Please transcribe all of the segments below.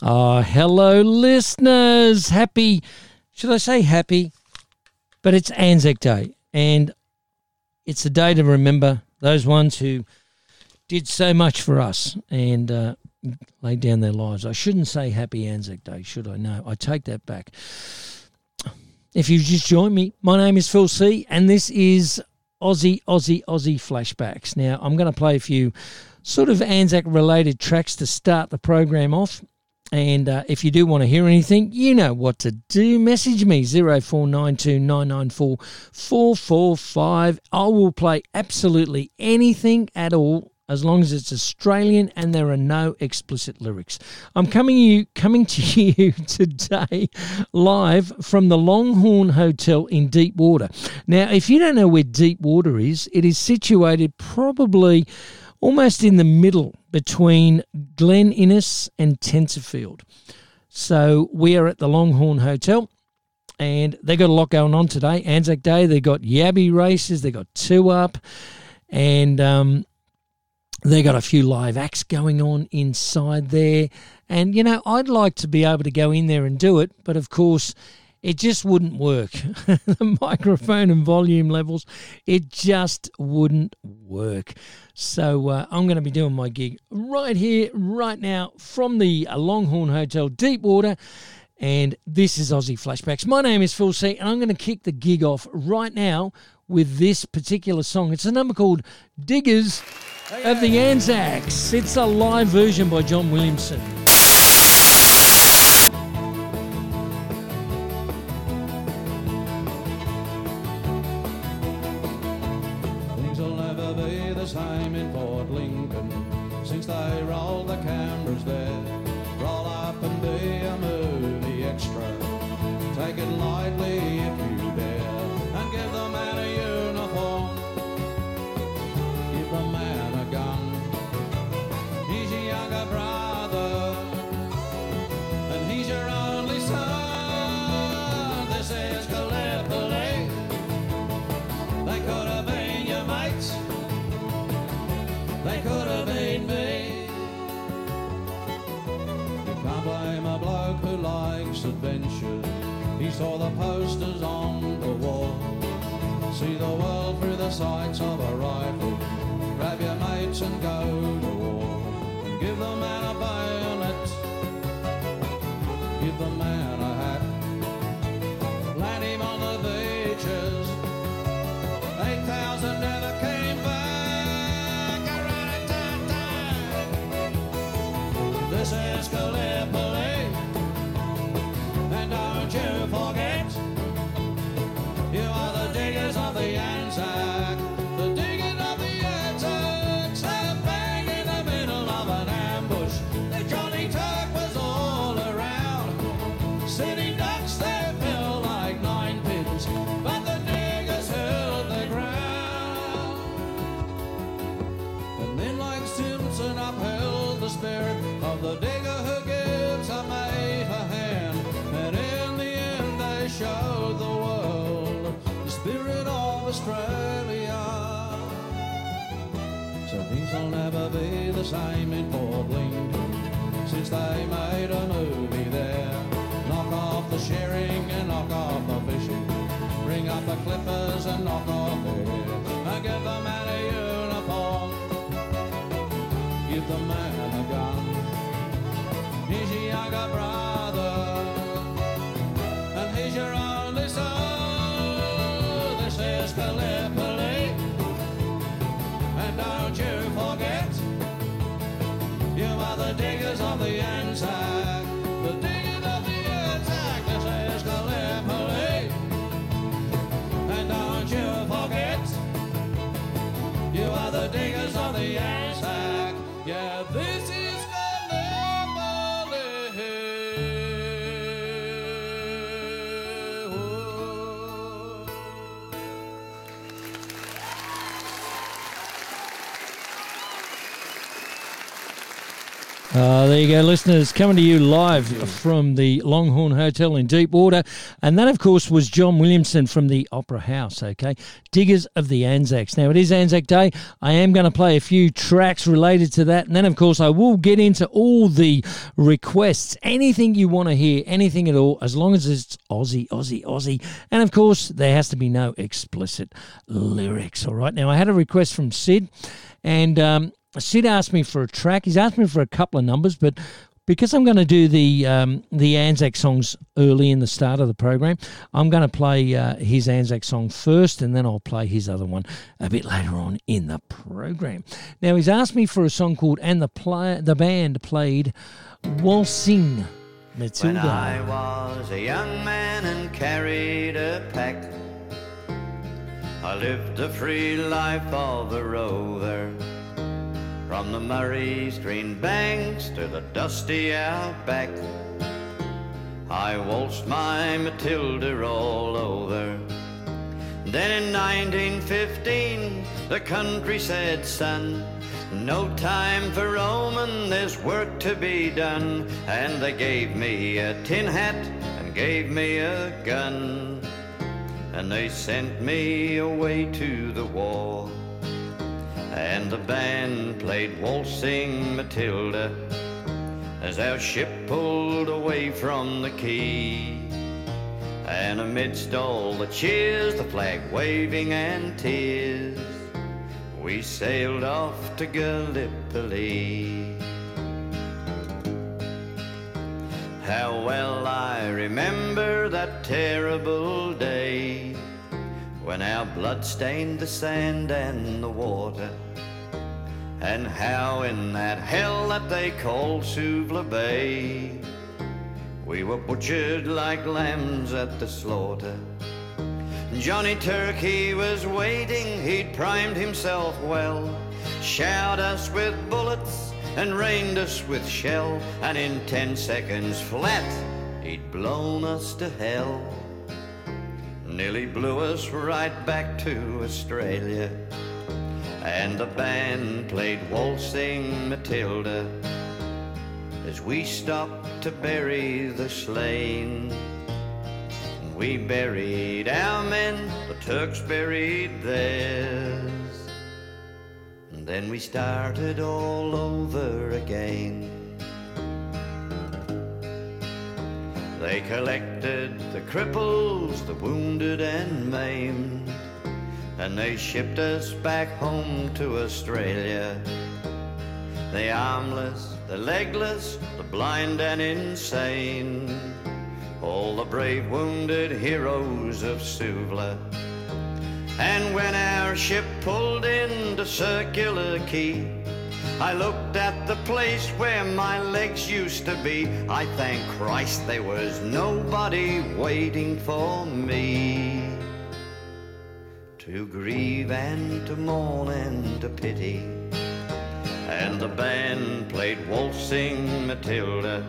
Oh, hello, listeners. Happy, should I say happy? But it's Anzac Day, and it's a day to remember those ones who did so much for us and uh, laid down their lives. I shouldn't say happy Anzac Day, should I? No, I take that back. If you've just join me, my name is Phil C, and this is Aussie, Aussie, Aussie flashbacks. Now, I'm going to play a few sort of Anzac related tracks to start the program off. And uh, if you do want to hear anything, you know what to do. Message me 0492 994 445. I will play absolutely anything at all as long as it's Australian and there are no explicit lyrics. I'm coming you coming to you today live from the Longhorn Hotel in Deepwater. Now, if you don't know where Deepwater is, it is situated probably almost in the middle between Glen Innes and Tenterfield. So we are at the Longhorn Hotel. And they got a lot going on today. Anzac Day, they got Yabby races, they got two up, and um, they got a few live acts going on inside there. And, you know, I'd like to be able to go in there and do it, but of course, it just wouldn't work. the microphone and volume levels, it just wouldn't work. So uh, I'm going to be doing my gig right here, right now, from the Longhorn Hotel, Deepwater. And this is Aussie Flashbacks. My name is Phil C, and I'm going to kick the gig off right now with this particular song. It's a number called Diggers of the Anzacs. It's a live version by John Williamson. There you go, listeners, coming to you live from the Longhorn Hotel in Deepwater. And that, of course, was John Williamson from the Opera House, okay? Diggers of the Anzacs. Now, it is Anzac Day. I am going to play a few tracks related to that. And then, of course, I will get into all the requests. Anything you want to hear, anything at all, as long as it's Aussie, Aussie, Aussie. And, of course, there has to be no explicit lyrics, all right? Now, I had a request from Sid. And um, Sid asked me for a track. He's asked me for a couple of numbers, but because I'm going to do the um, the Anzac songs early in the start of the program, I'm going to play uh, his Anzac song first, and then I'll play his other one a bit later on in the program. Now he's asked me for a song called "And the play the band played Waltzing Matilda." When I was a young man and carried a pack, I lived a free life of a rover. From the Murray's green banks to the dusty outback, I waltzed my Matilda all over. Then in 1915, the country said, son, no time for roaming, there's work to be done. And they gave me a tin hat and gave me a gun. And they sent me away to the war. And the band played Waltzing Matilda as our ship pulled away from the quay. And amidst all the cheers, the flag waving and tears, we sailed off to Gallipoli. How well I remember that terrible day when our blood stained the sand and the water. And how in that hell that they call Suvla Bay, we were butchered like lambs at the slaughter. Johnny Turkey was waiting, he'd primed himself well, showered us with bullets and rained us with shell, and in ten seconds flat, he'd blown us to hell nearly blew us right back to Australia. And the band played Waltzing Matilda as we stopped to bury the slain. We buried our men, the Turks buried theirs. And then we started all over again. They collected the cripples, the wounded and maimed, and they shipped us back home to Australia. The armless, the legless, the blind and insane, all the brave wounded heroes of Suvla. And when our ship pulled into Circular Quay, I looked at the place where my legs used to be. I thank Christ there was nobody waiting for me. To grieve and to mourn and to pity. And the band played Waltzing Matilda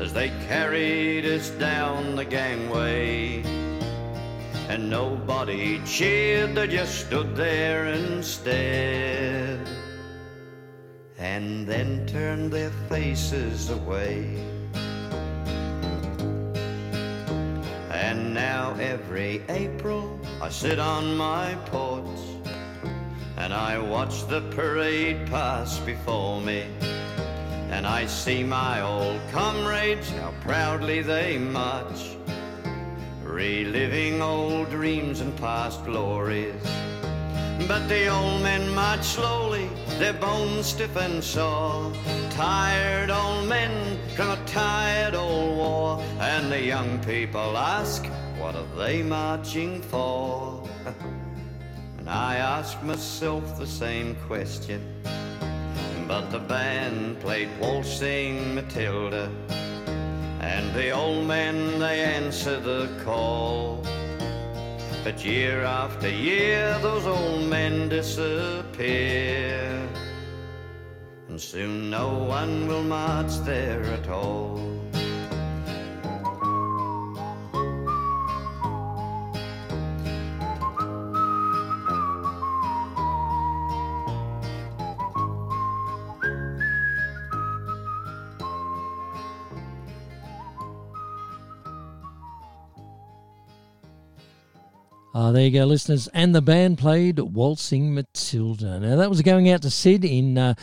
as they carried us down the gangway. And nobody cheered, they just stood there and stared and then turned their faces away. And now every April I sit on my porch and I watch the parade pass before me. And I see my old comrades, how proudly they march, reliving old dreams and past glories. But the old men march slowly, their bones stiff and sore. Tired old men from a tired old war. And the young people ask, what are they marching for? and I ask myself the same question. But the band played Waltzing Matilda. And the old men, they answer the call. But year after year, those old men disappear. And soon no one will march there at all. Uh, there you go, listeners. And the band played Waltzing Matilda. Now, that was going out to Sid in uh.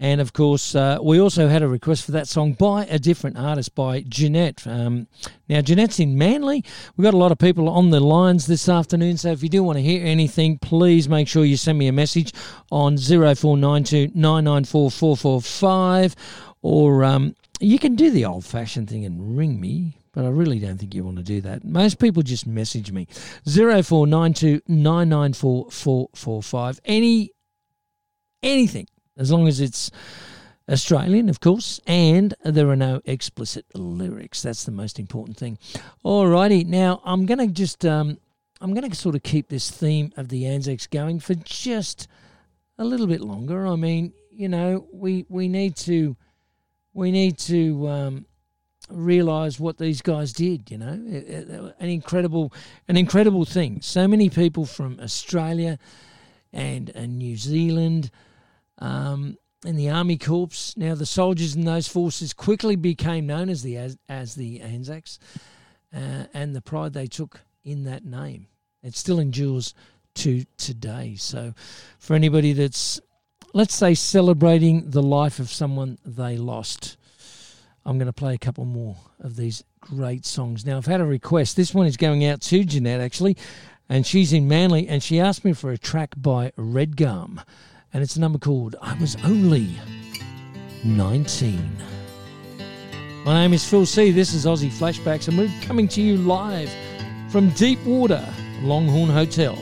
And of course, uh, we also had a request for that song by a different artist, by Jeanette. Um, now, Jeanette's in Manly. We've got a lot of people on the lines this afternoon, so if you do want to hear anything, please make sure you send me a message on 0492 994 or um, you can do the old fashioned thing and ring me but I really don't think you want to do that. Most people just message me 0492 994 445. Any, anything, as long as it's Australian, of course, and there are no explicit lyrics. That's the most important thing. Alrighty, now I'm going to just, um, I'm going to sort of keep this theme of the Anzacs going for just a little bit longer. I mean, you know, we we need to, we need to. Um, realize what these guys did. You know, an incredible, an incredible thing. So many people from Australia and, and New Zealand. Um, in the Army Corps. Now, the soldiers in those forces quickly became known as the as, as the Anzacs, uh, and the pride they took in that name. It still endures to today. So, for anybody that's, let's say, celebrating the life of someone they lost, I'm going to play a couple more of these great songs. Now, I've had a request. This one is going out to Jeanette, actually, and she's in Manly, and she asked me for a track by Redgum, and it's a number called I Was Only 19. My name is Phil C. This is Aussie Flashbacks, and we're coming to you live from Deepwater, Longhorn Hotel.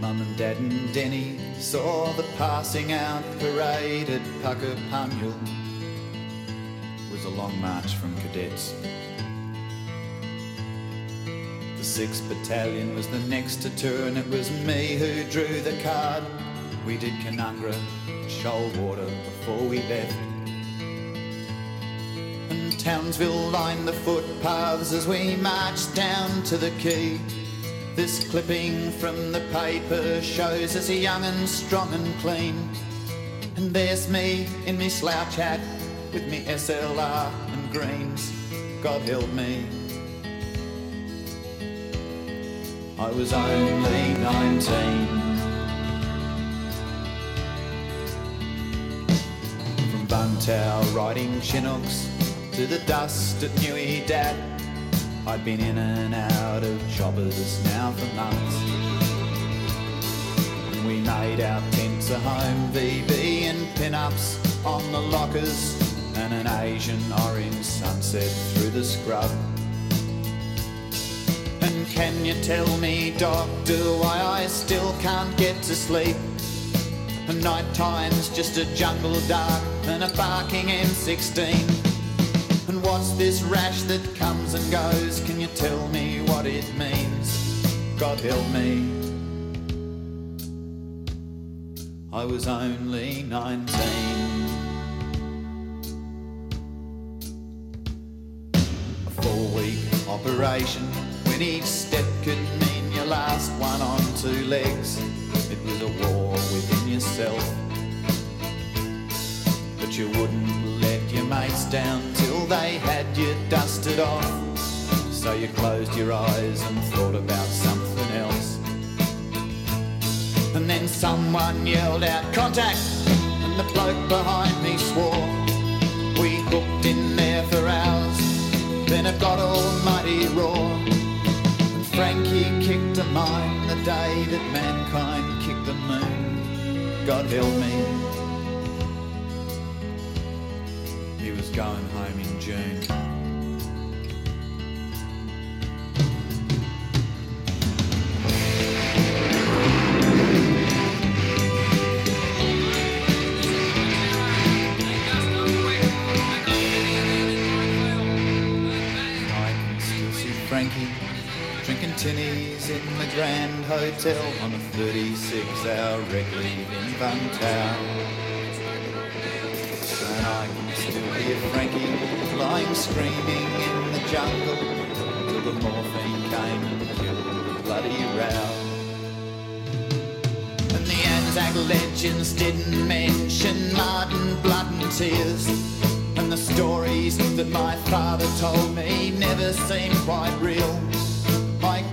Mum and Dad and Denny saw the passing out parade at was a long march from cadets. The 6th Battalion was the next to turn, it was me who drew the card. We did Canungra, Shoalwater before we left. And Townsville lined the footpaths as we marched down to the quay. This clipping from the paper shows us young and strong and clean. And there's me in me slouch hat with me SLR and greens. God help me. I was only 19. From Vung Tau riding Chinooks to the dust at Nui Dat. I'd been in and out of choppers now for months. We made our tents a home, VB and pin-ups on the lockers and an Asian orange sunset through the scrub. And can you tell me, doctor, why I still can't get to sleep? And night time's just a jungle dark and a barking M16. And what's this rash that comes and goes? Can you tell me what it means? God help me. I was only 19. Operation when each step could mean your last one on two legs. It was a war within yourself. But you wouldn't let your mates down till they had you dusted off. So you closed your eyes and thought about something else. And then someone yelled out, contact! And the bloke behind me swore. We hooked in there for hours then a God Almighty roar. And Frankie kicked a mine the day that mankind kicked the moon. God help me. He was going home in June. Tinnies in the Grand Hotel on a 36-hour rec leave in Vung Tau. And I can still hear Frankie lying screaming in the jungle till the morphine came and killed the bloody row. And the Anzac legends didn't mention mud and blood and tears. And the stories that my father told me never seemed quite real.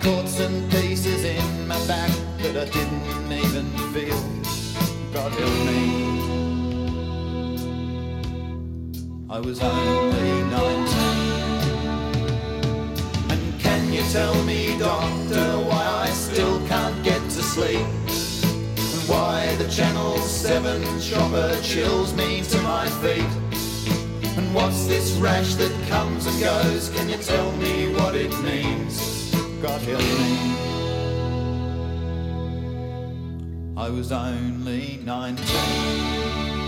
thoughts and pieces in my back that I didn't even feel. God help me. I was only 19. And can you tell me, doctor, why I still can't get to sleep? And why the Channel 7 shopper chills me to my feet? And what's this rash that comes and goes? Can you tell me what it means? God help me. I was only 19.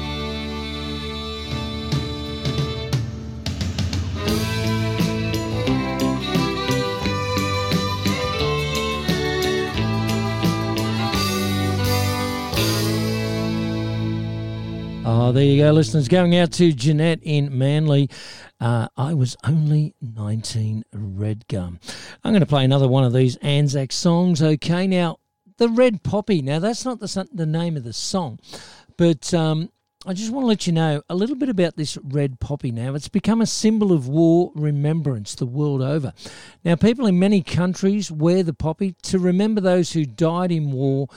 Oh, there you go, listeners. Going out to Jeanette in Manly. Uh, I was only 19 Redgum. I'm going to play another one of these Anzac songs. Okay, now, the Red Poppy. Now, that's not the, the name of the song, but um, I just want to let you know a little bit about this red poppy now. It's become a symbol of war remembrance the world over. Now, people in many countries wear the poppy to remember those who died in war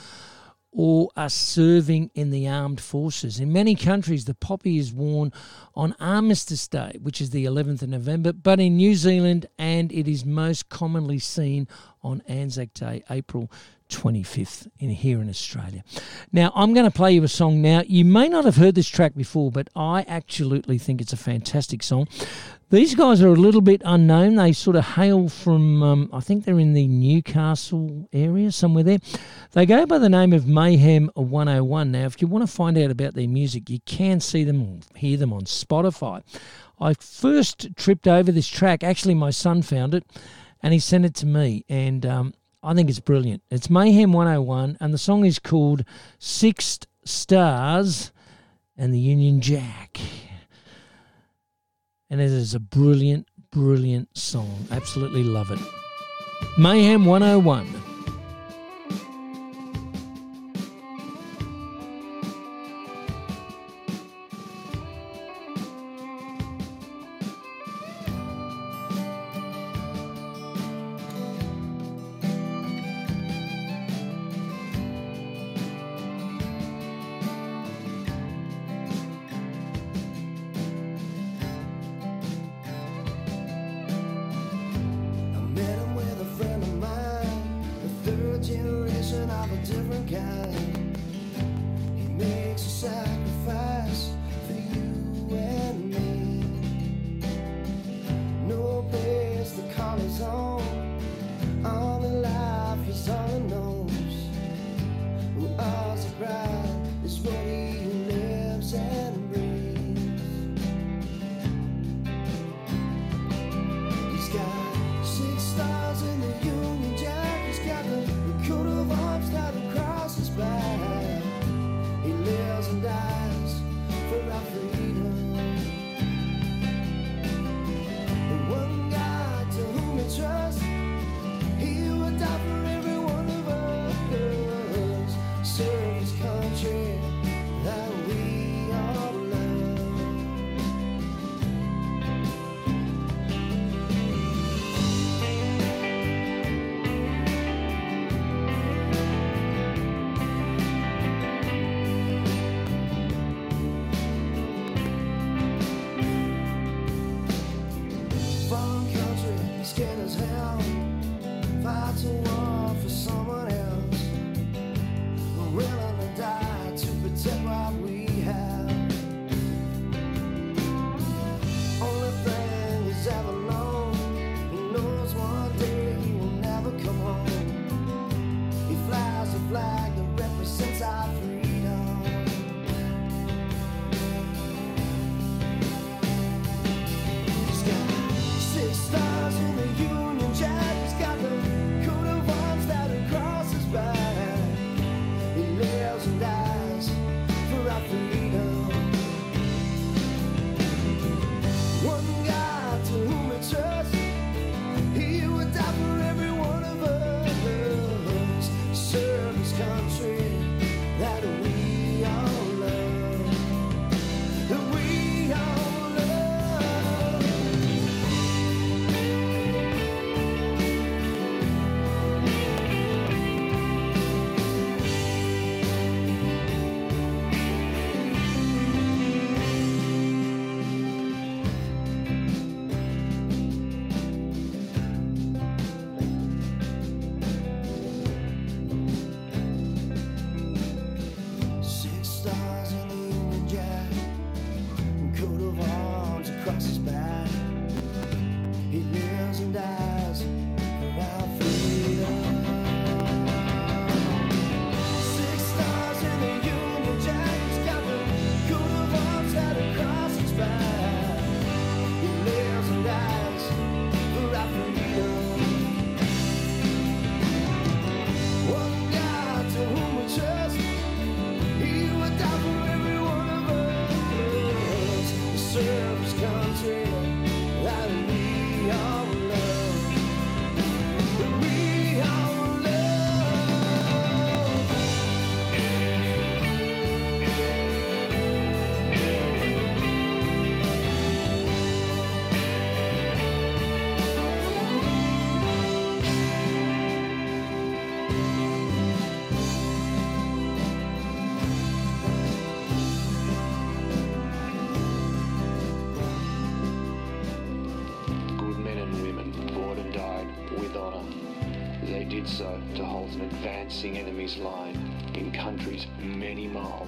or are serving in the armed forces. In many countries, the poppy is worn on Armistice Day, which is the 11th of November, but in New Zealand, and it is most commonly seen on Anzac Day, April 25th in here in Australia. Now, I'm going to play you a song now. You may not have heard this track before, but I absolutely think it's a fantastic song. These guys are a little bit unknown. They sort of hail from, um, I think they're in the Newcastle area, somewhere there. They go by the name of Mayhem 101. Now, if you want to find out about their music, you can see them hear them on Spotify. I first tripped over this track. Actually, my son found it and he sent it to me. And um, I think it's brilliant. It's Mayhem 101, and the song is called Six Stars and the Union Jack. And it is a brilliant, brilliant song. Absolutely love it. Mayhem 101.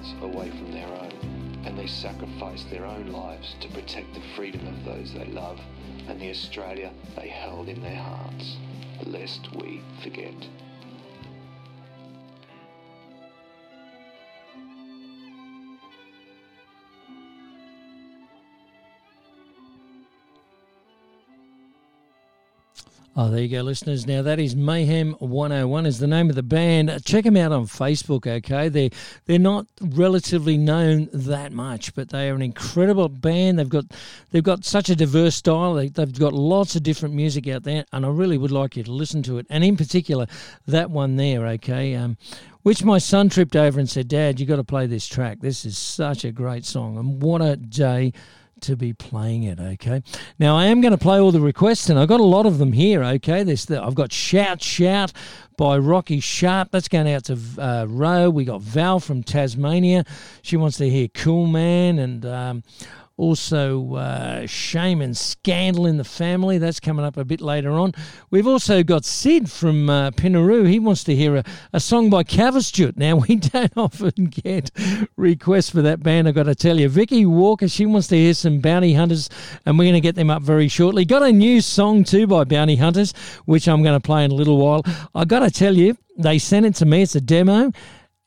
Miles away from their own. And they sacrificed their own lives to protect the freedom of those they love and the Australia they held in their hearts, lest we forget. Oh, there you go, listeners. Now that is Mayhem 101 is the name of the band. Check them out on Facebook. Okay, they they're not relatively known that much, but they are an incredible band. They've got they've got such a diverse style. They, they've got lots of different music out there, and I really would like you to listen to it. And in particular, that one there. Okay, um, which my son tripped over and said, "Dad, you got to play this track. This is such a great song, and what a day." To be playing it. Okay. Now I am going to play all the requests, and I've got a lot of them here. Okay. There's the, I've got "Shout Shout" by Rocky Sharp. That's going out to uh, Roe. We got Val from Tasmania. She wants to hear "Cool Man" and. Um, also, uh, shame and scandal in the family. That's coming up a bit later on. We've also got Sid from uh, Pinnaroo. He wants to hear a, a song by Cavastut. Now, we don't often get requests for that band, I've got to tell you. Vicky Walker, she wants to hear some Bounty Hunters, and we're going to get them up very shortly. Got a new song too by Bounty Hunters, which I'm going to play in a little while. I've got to tell you, they sent it to me. It's a demo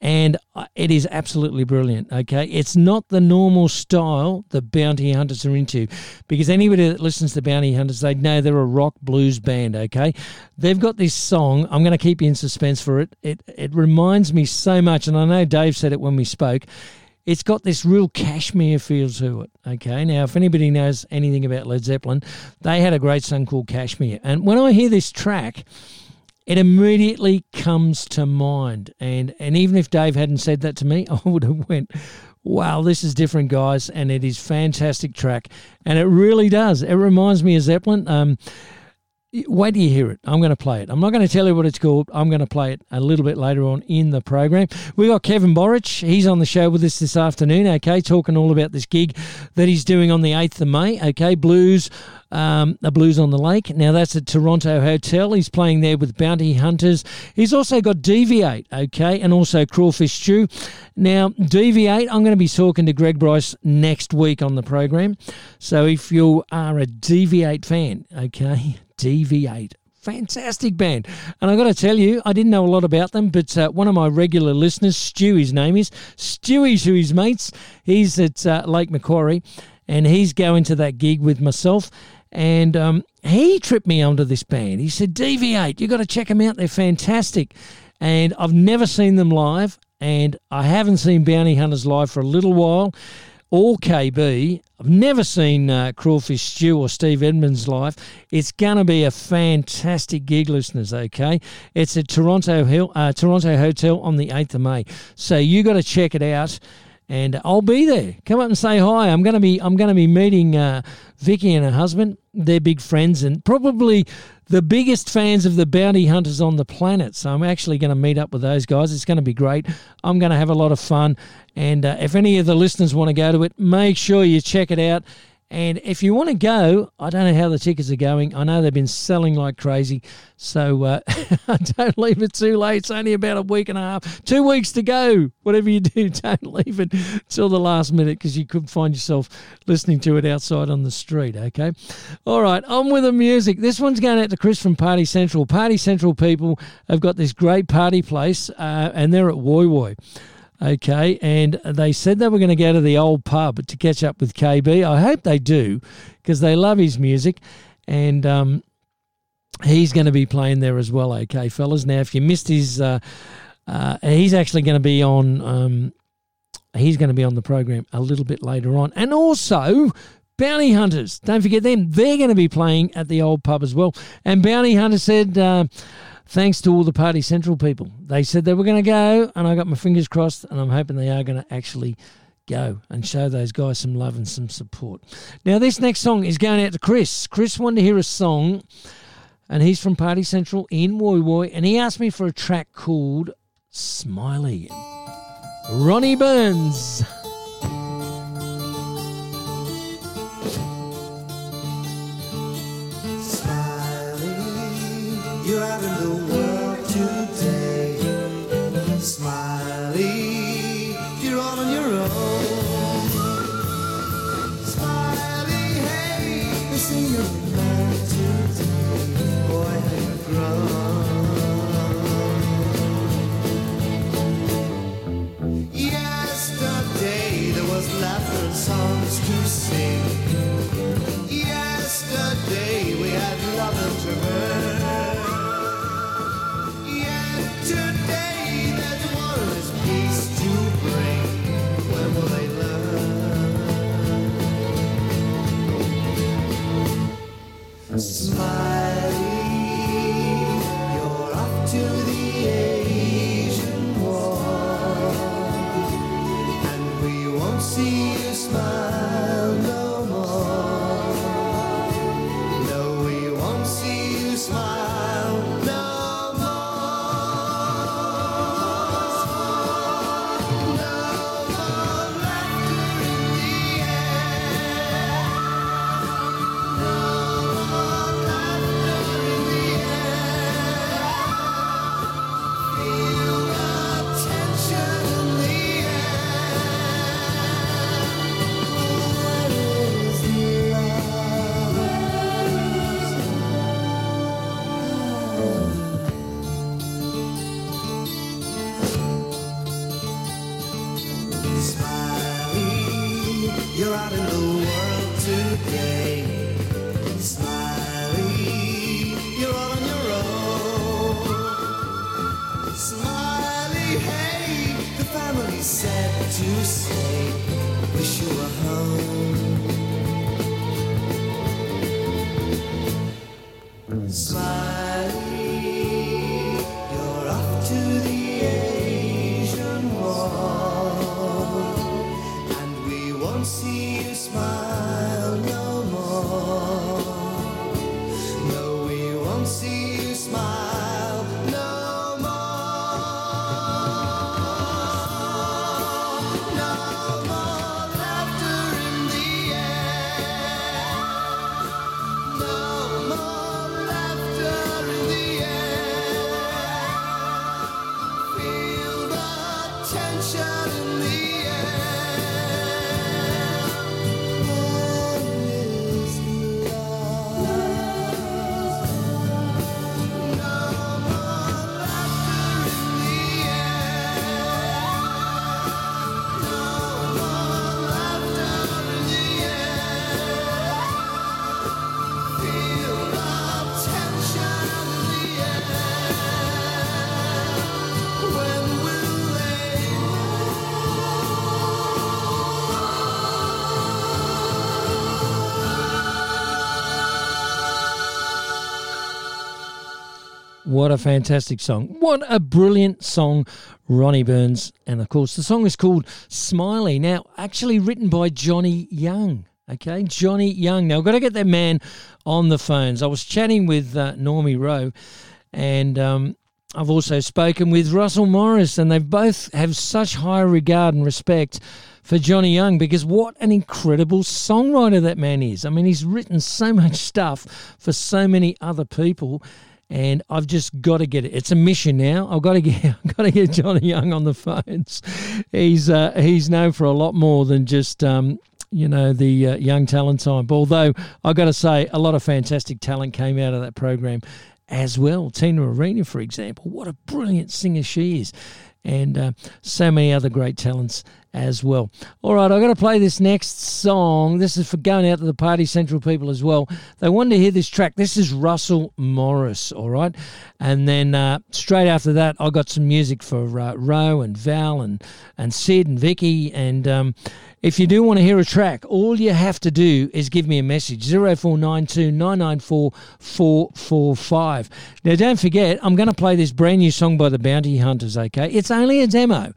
and uh, it is absolutely brilliant. Okay, it's not the normal style the Bounty Hunters are into, because anybody that listens to Bounty Hunters, they know they're a rock blues band. Okay, they've got this song. I'm going to keep you in suspense for it. It it reminds me so much, and I know Dave said it when we spoke. It's got this real Kashmir feel to it. Okay, now if anybody knows anything about Led Zeppelin, they had a great song called Kashmir, and when I hear this track it immediately comes to mind. And and even if Dave hadn't said that to me, I would have went, wow, this is different, guys. And it is fantastic track. And it really does. It reminds me of Zeppelin. Um, wait till you hear it. I'm going to play it. I'm not going to tell you what it's called. I'm going to play it a little bit later on in the program. We got Kevin Borich. He's on the show with us this afternoon. Okay, talking all about this gig that he's doing on the 8th of May. Okay, blues um, Blues on the Lake. Now that's at Toronto Hotel. He's playing there with Bounty Hunters. He's also got Deviate, okay, and also Crawfish Stew. Now, Deviate, I'm going to be talking to Greg Bryce next week on the program. So if you are a Deviate fan, okay, Deviate fantastic band. And I've got to tell you, I didn't know a lot about them, but uh, one of my regular listeners, Stu, his name is Stewie to his mates. He's at uh, Lake Macquarie, and he's going to that gig with myself. And um, he tripped me onto this band. He said, Deviate, you've got to check them out. They're fantastic. And I've never seen them live, and I haven't seen Bounty Hunters live for a little while or KB. I've never seen uh, Crawfish Stew or Steve Edmonds live. It's going to be a fantastic gig, listeners, okay? It's at Toronto, Hill, uh, Toronto Hotel on the 8th of May. So you got to check it out and I'll be there. Come up and say hi. I'm going to be I'm going to be meeting uh, Vicky and her husband. They're big friends and probably the biggest fans of the bounty hunters on the planet. So I'm actually going to meet up with those guys. It's going to be great. I'm going to have a lot of fun. And uh, if any of the listeners want to go to it, make sure you check it out. And if you want to go, I don't know how the tickets are going. I know they've been selling like crazy. So uh, don't leave it too late. It's only about a week and a half, two weeks to go. Whatever you do, don't leave it till the last minute because you could find yourself listening to it outside on the street. Okay. All right. On with the music. This one's going out to Chris from Party Central. Party Central people have got this great party place uh, and they're at Woy Woy. Okay, and they said they were going to go to the old pub to catch up with KB. I hope they do because they love his music, and um, he's going to be playing there as well. Okay, fellas. Now, if you missed his, uh, uh, he's actually going to be on. Um, he's going to be on the program a little bit later on, and also. Bounty Hunters, don't forget them. They're going to be playing at the old pub as well. And Bounty Hunter said, uh, thanks to all the Party Central people. They said they were going to go, and I got my fingers crossed, and I'm hoping they are going to actually go and show those guys some love and some support. Now, this next song is going out to Chris. Chris wanted to hear a song, and he's from Party Central in Woy Woy, and he asked me for a track called Smiley. Ronnie Burns. you're out in the world today. Smiley, you're all on your own. Smiley, you're today. Boy, have you grown. Yesterday there was laughter and songs to sing. Learn? What a fantastic song. What a brilliant song, Ronnie Burns. And of course, the song is called Smiley. Now, actually written by Johnny Young. Okay, Johnny Young. Now, I've got to get that man on the phones. I was chatting with uh, Normie Rowe, and um, I've also spoken with Russell Morris, and they both have such high regard and respect for Johnny Young because what an incredible songwriter that man is. I mean, he's written so much stuff for so many other people. And I've just got to get it. It's a mission now. I've got to get. I've got to get Johnny Young on the phones. He's uh, he's known for a lot more than just um, you know the uh, young talent time. Although I've got to say, a lot of fantastic talent came out of that program as well. Tina Arena, for example, what a brilliant singer she is, and uh, so many other great talents as well. All right, I've got to play this next song. This is for going out to the Party Central people as well. They wanted to hear this track. This is Russell Morris, all right? And then uh, straight after that, I got some music for uh, Ro and Val and, and Sid and Vicky. And um, if you do want to hear a track, all you have to do is give me a message 0492 994 445. Now, don't forget, I'm going to play this brand new song by the Bounty Hunters, okay? It's only a demo.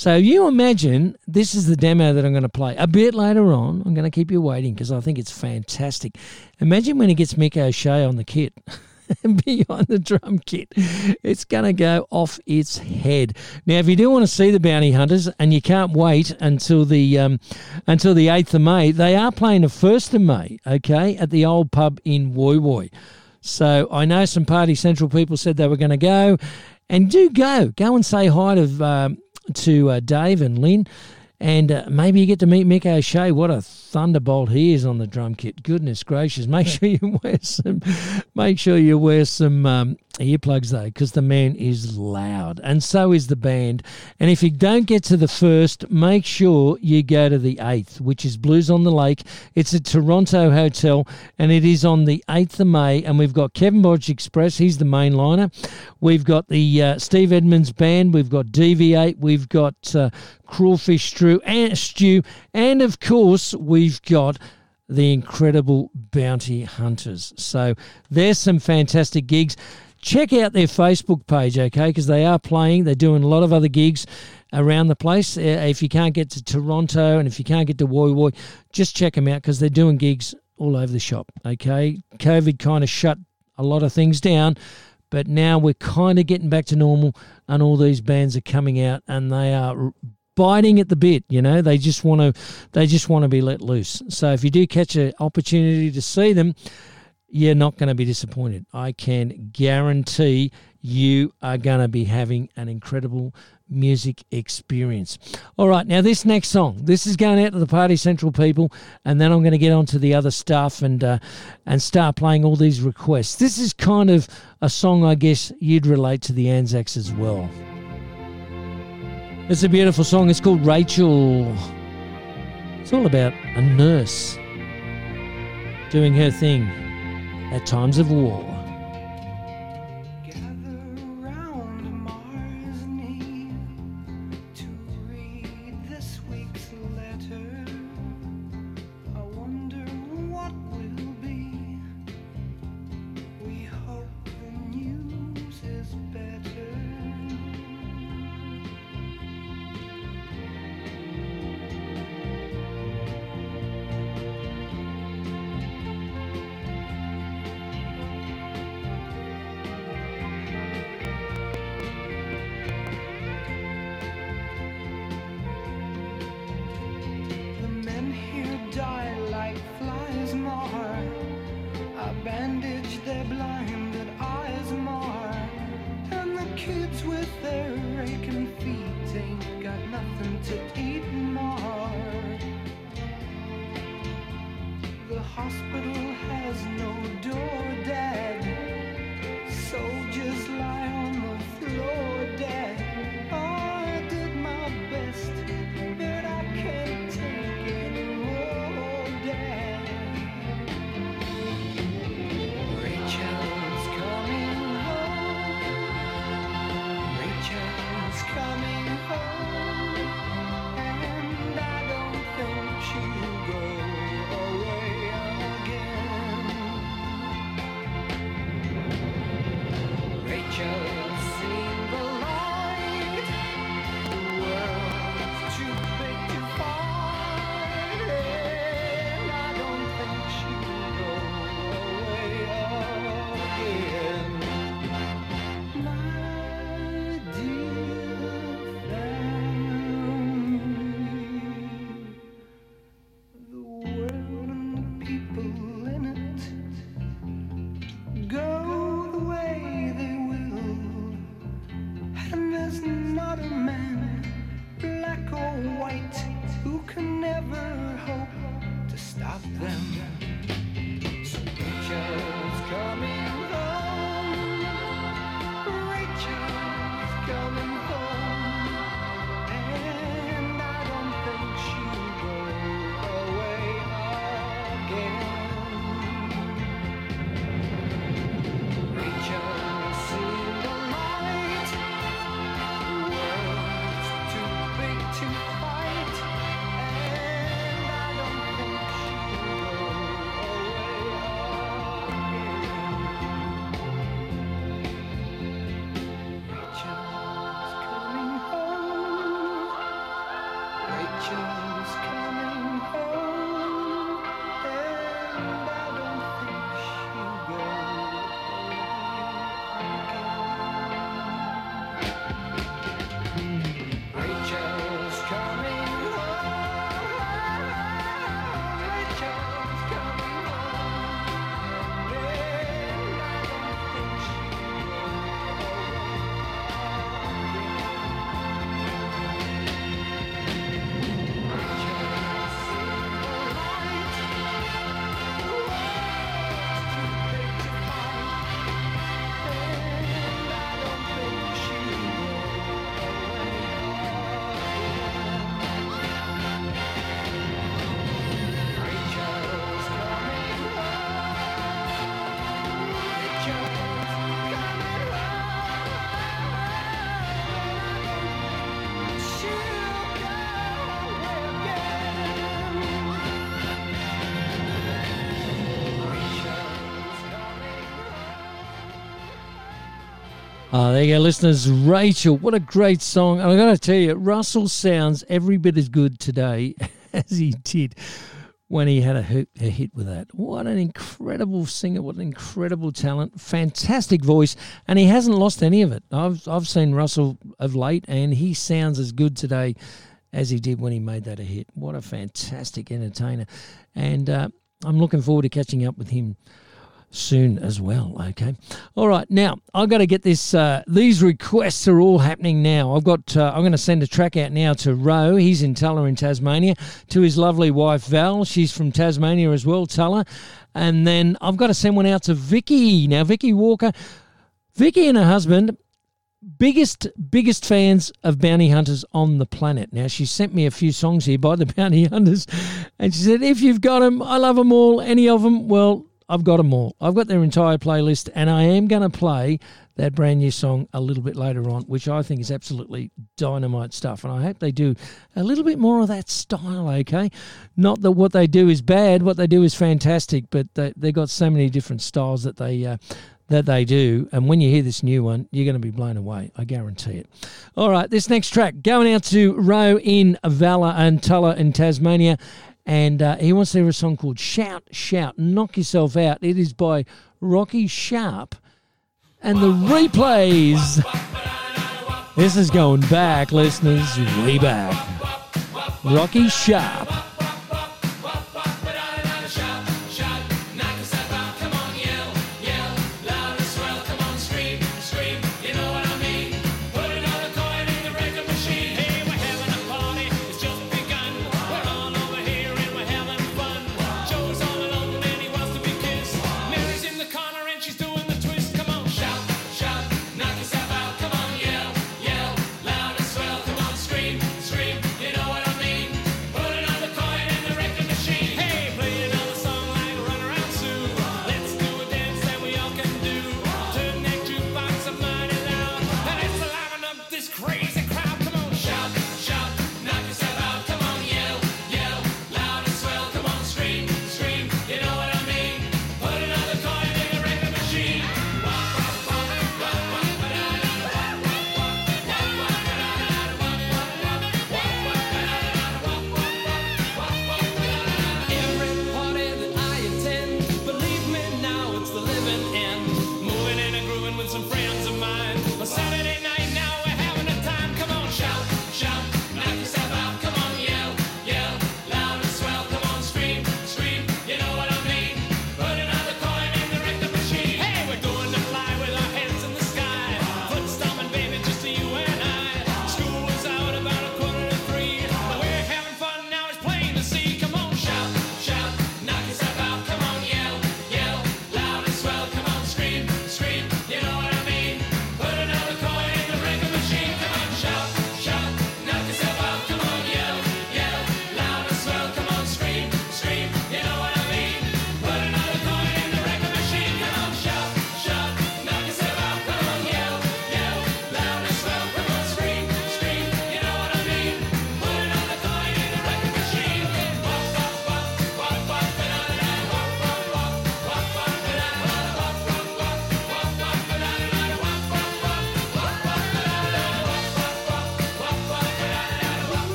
So you imagine this is the demo that I'm going to play. A bit later on, I'm going to keep you waiting because I think it's fantastic. Imagine when he gets Mick O'Shea on the kit. And behind the drum kit. It's going to go off its head. Now, if you do want to see the Bounty Hunters and you can't wait until the um, until the eighth of May, they are playing the first of May. Okay, at the old pub in Woy Woy. So I know some Party Central people said they were going to go, and do go. Go and say hi to um, to uh, Dave and Lynn. And uh, maybe you get to meet Mick O'Shea. What a thunderbolt he is on the drum kit. Goodness gracious! Make sure you wear some. Make sure you wear some um, earplugs though, because the man is loud, and so is the band. And if you don't get to the first, make sure you go to the eighth, which is Blues on the Lake. It's a Toronto hotel, and it is on the eighth of May. And we've got Kevin Borich Express. He's the main liner. We've got the uh, Steve Edmonds band. We've got DV8. We've got uh, Crawfish Stew, and stew, and of course we've got the incredible Bounty Hunters. So there's some fantastic gigs. Check out their Facebook page, okay? Because they are playing. They're doing a lot of other gigs around the place. Uh, If you can't get to Toronto and if you can't get to Woy Woy, just check them out because they're doing gigs all over the shop, okay? COVID kind of shut a lot of things down, but now we're kind of getting back to normal and all these bands are coming out and they are biting at the bit you know? They just want to they just want to be let loose. So if you do catch an opportunity to see them you're not going to be disappointed. I can guarantee you are going to be having an incredible music experience. All right now this next song. This is going out to the party central people and then i'm going to get on to the other stuff and uh, and start playing all these requests. This is kind of a song i guess you'd relate to the anzacs as well it's a beautiful song. It's called Rachel. It's all about a nurse doing her thing at times of war. Bandage their blinded eyes more. And the kids with their aching feet ain't got nothing to eat Ah, there you go, listeners. Rachel, what a great song. And I got to tell you, Russell sounds every bit as good today as he did when he had a hit, a hit with that. What an incredible singer, what an incredible talent, fantastic voice, and he hasn't lost any of it. I've I've seen Russell of late, and he sounds as good today as he did when he made that a hit. What a fantastic entertainer, and uh, I'm looking forward to catching up with him soon as well. Okay, all right. Now I've got to get this. Uh, these requests are all happening now. I've got. Uh, I'm going to send a track out now to Ro. He's in Tullah in Tasmania. To his lovely wife Val. She's from Tasmania as well, Tullah. And then I've got to send one out to Vicky. Now Vicky Walker. Vicky and her husband biggest biggest fans of bounty hunters on the planet. Now she sent me a few songs here by the bounty hunters, and she said, "If you've got them, I love them all. Any of them, well, I've got them all. I've got their entire playlist, and I am going to play that brand new song a little bit later on, which I think is absolutely dynamite stuff. And I hope they do a little bit more of that style. Okay, not that what they do is bad, what they do is fantastic, but they they got so many different styles that they. Uh, that they do. And when you hear this new one, you're going to be blown away. I guarantee it. All right, this next track going out to Row in Vala and Tullah in Tasmania. And uh, he wants to hear a song called Shout, Shout, Knock Yourself Out. It is by Rocky Sharp and the replays. This is going back, listeners, way back. Rocky Sharp.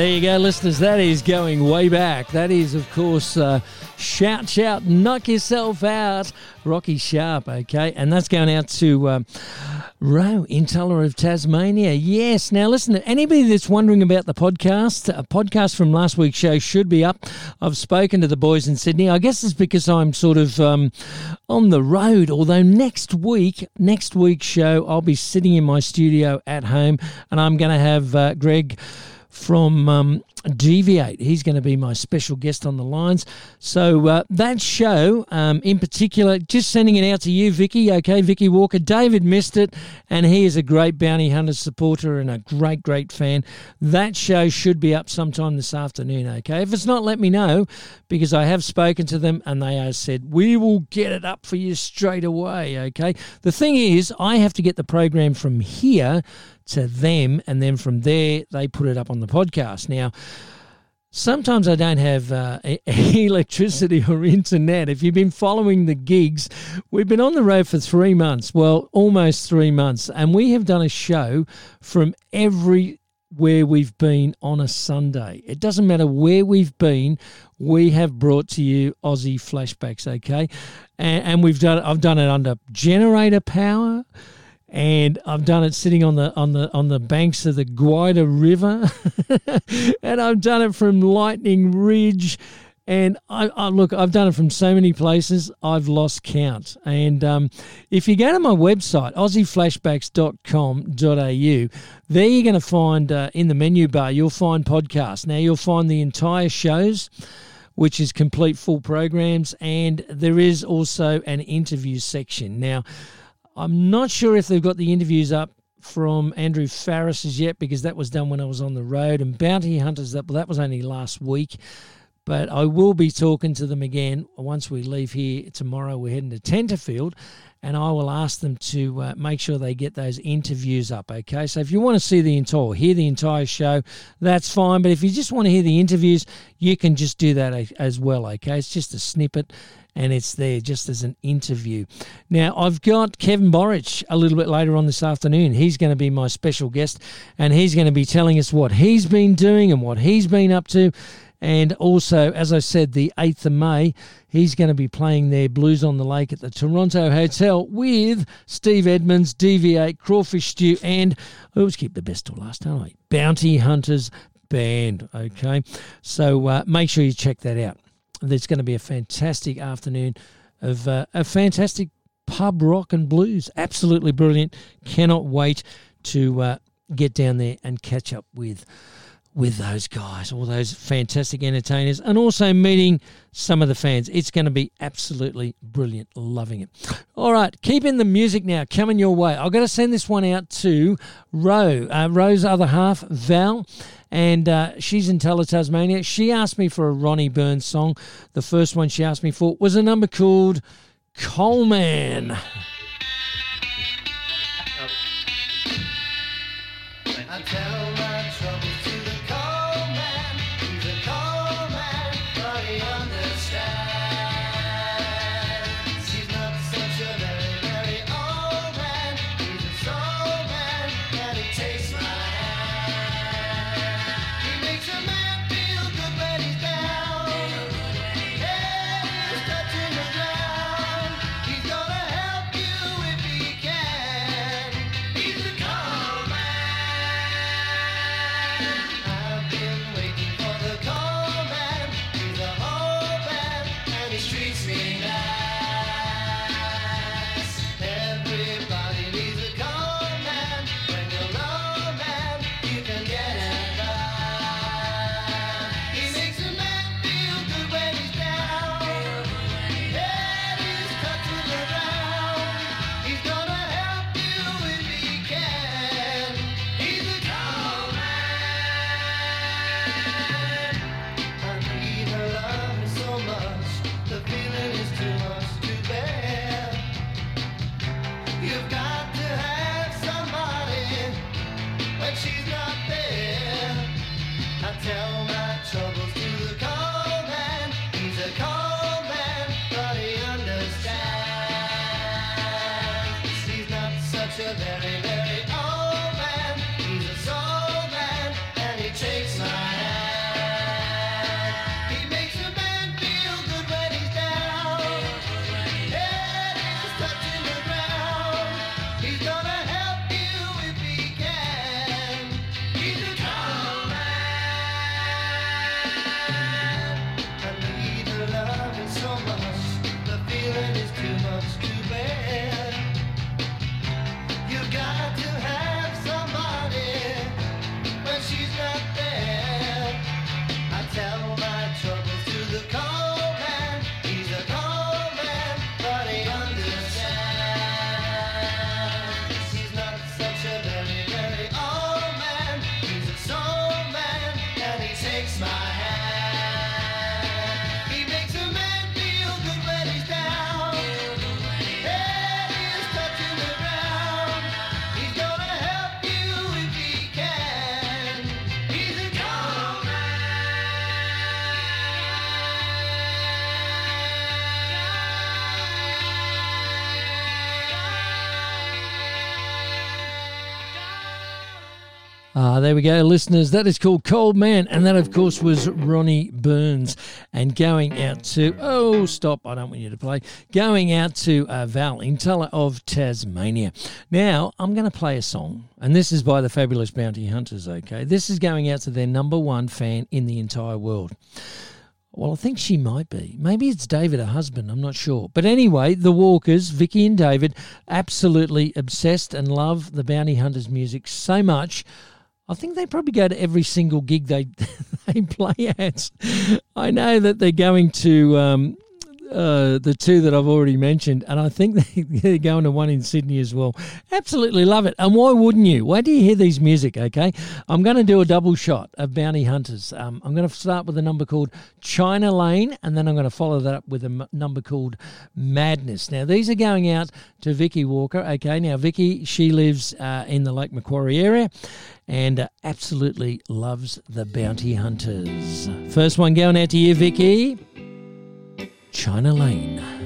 There you go, listeners. That is going way back. That is, of course, uh, Shout, Shout, Knock Yourself Out, Rocky Sharp, okay? And that's going out to um, in Tullah of Tasmania. Yes. Now, listen, anybody that's wondering about the podcast, a podcast from last week's show should be up. I've spoken to the boys in Sydney. I guess it's because I'm sort of um, on the road, although next week, next week's show, I'll be sitting in my studio at home and I'm going to have uh, Greg from um, Deviate. He's going to be my special guest on the lines. So uh, that show, um, in particular, just sending it out to you, Vicky. Okay, Vicky Walker. David missed it, and he is a great Bounty Hunter supporter and a great, great fan. That show should be up sometime this afternoon. Okay, if it's not, let me know because I have spoken to them and they have said we will get it up for you straight away. Okay. The thing is, I have to get the program from here to them, and then from there they put it up on the podcast. Now, sometimes I don't have uh, electricity or internet. If you've been following the gigs, we've been on the road for three months. Well, almost three months, and we have done a show from every where we've been on a Sunday. It doesn't matter where we've been, we have brought to you Aussie flashbacks, okay? And, and we've done I've done it under generator power and I've done it sitting on the on the on the banks of the Gwydir River, and I've done it from Lightning Ridge, and I, I, look I've done it from so many places I've lost count. And um, if you go to my website aussieflashbacks.com.au, there you're going to find uh, in the menu bar you'll find podcasts. Now you'll find the entire shows. Which is complete full programs, and there is also an interview section. Now, I'm not sure if they've got the interviews up from Andrew Farriss's yet because that was done when I was on the road, and Bounty Hunters that well, that was only last week. But I will be talking to them again once we leave here tomorrow. We're heading to Tenterfield, and I will ask them to uh, make sure they get those interviews up. Okay, so if you want to see the entire, hear the entire show, that's fine. But if you just want to hear the interviews, you can just do that as well. Okay, it's just a snippet, and it's there just as an interview. Now, I've got Kevin Borich a little bit later on this afternoon. He's going to be my special guest, and he's going to be telling us what he's been doing and what he's been up to. And also, as I said, the 8th of May, he's going to be playing their Blues on the Lake at the Toronto Hotel with Steve Edmonds, Deviate, Crawfish Stew, and I always keep the best till last, don't I? Bounty Hunters Band. Okay. So uh, make sure you check that out. There's going to be a fantastic afternoon of uh, a fantastic pub rock and blues. Absolutely brilliant. Cannot wait to uh, get down there and catch up with with those guys, all those fantastic entertainers, and also meeting some of the fans. It's going to be absolutely brilliant. Loving it. All right, keeping the music now coming your way. I've got to send this one out to Ro, uh, Ro's other half, Val. And uh, she's in Tullah, Tasmania. She asked me for a Ronnie Burns song. The first one she asked me for was a number called Coleman. I there we go, listeners. That is called Cold Man, and that, of course, was Ronnie Burns. And going out to oh, stop! I don't want you to play. Going out to uh, Val Intella of Tasmania. Now I'm going to play a song, and this is by the Fabulous Bounty Hunters. Okay, this is going out to their number one fan in the entire world. Well, I think she might be. Maybe it's David, her husband. I'm not sure. But anyway, the Walkers, Vicky and David, absolutely obsessed and love the Bounty Hunters music so much. I think they probably go to every single gig they they play at. I know that they're going to um, uh, the two that I've already mentioned, and I think they, they're going to one in Sydney as well. Absolutely love it. And why wouldn't you? Why do you hear these music? Okay, I'm going to do a double shot of Bounty Hunters. Um, I'm going to start with a number called China Lane, and then I'm going to follow that up with a m- number called Madness. Now these are going out to Vicky Walker. Okay, now Vicky, she lives uh, in the Lake Macquarie area. And uh, absolutely loves the bounty hunters. First one going out to you, Vicky. China Lane.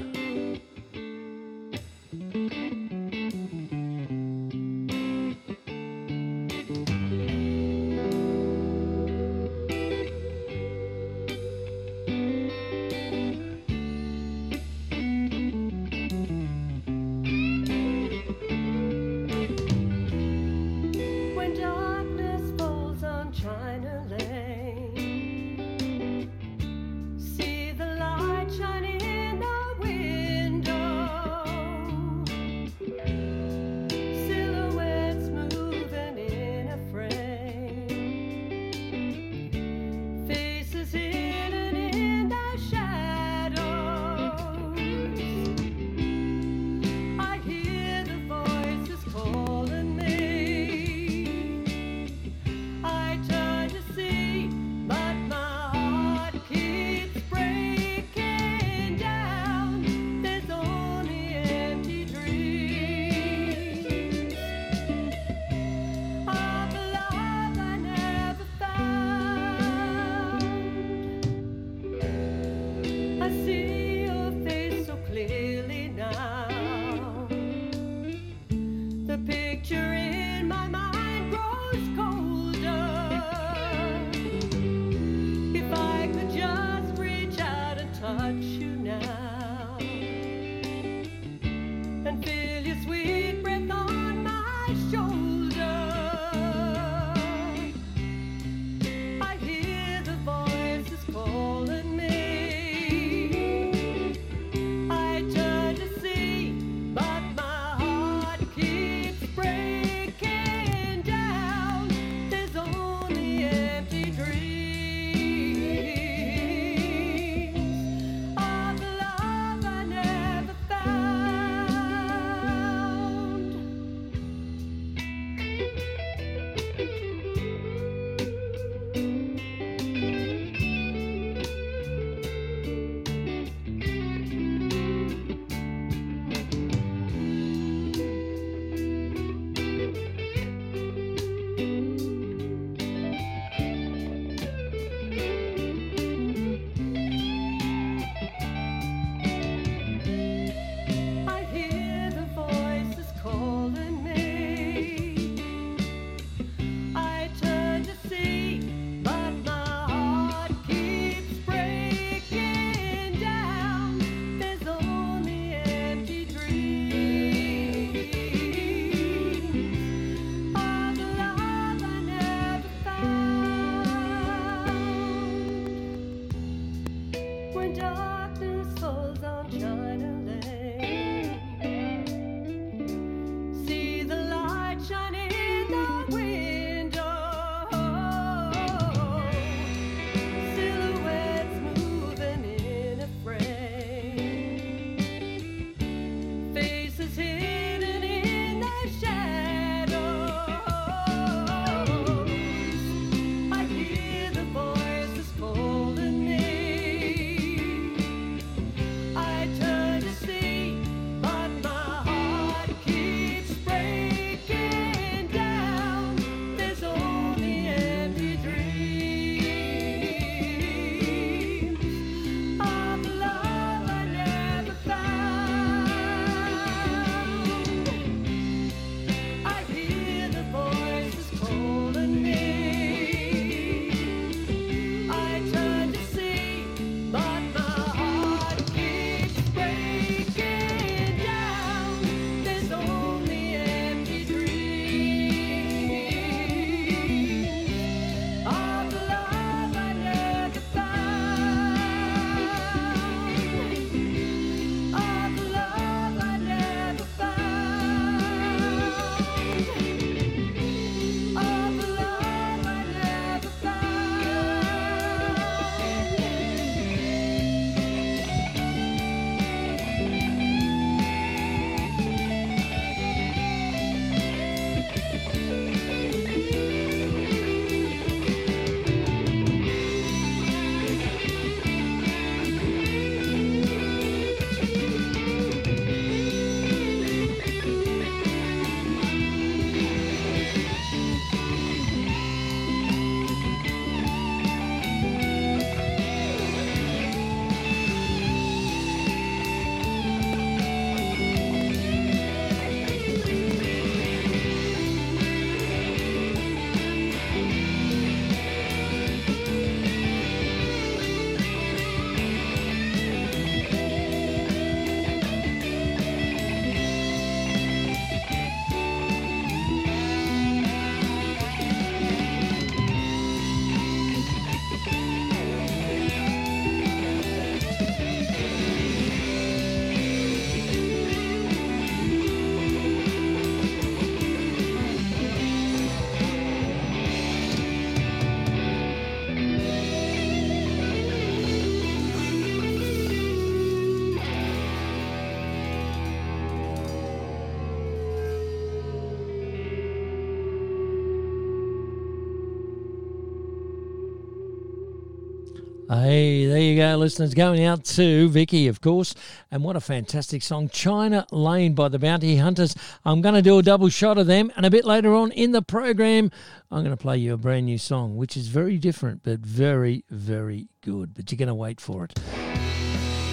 Uh, hey, there you go, listeners. Going out to Vicky, of course. And what a fantastic song, China Lane by the Bounty Hunters. I'm going to do a double shot of them. And a bit later on in the program, I'm going to play you a brand new song, which is very different, but very, very good. But you're going to wait for it.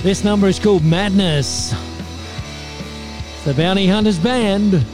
This number is called Madness. It's the Bounty Hunters Band.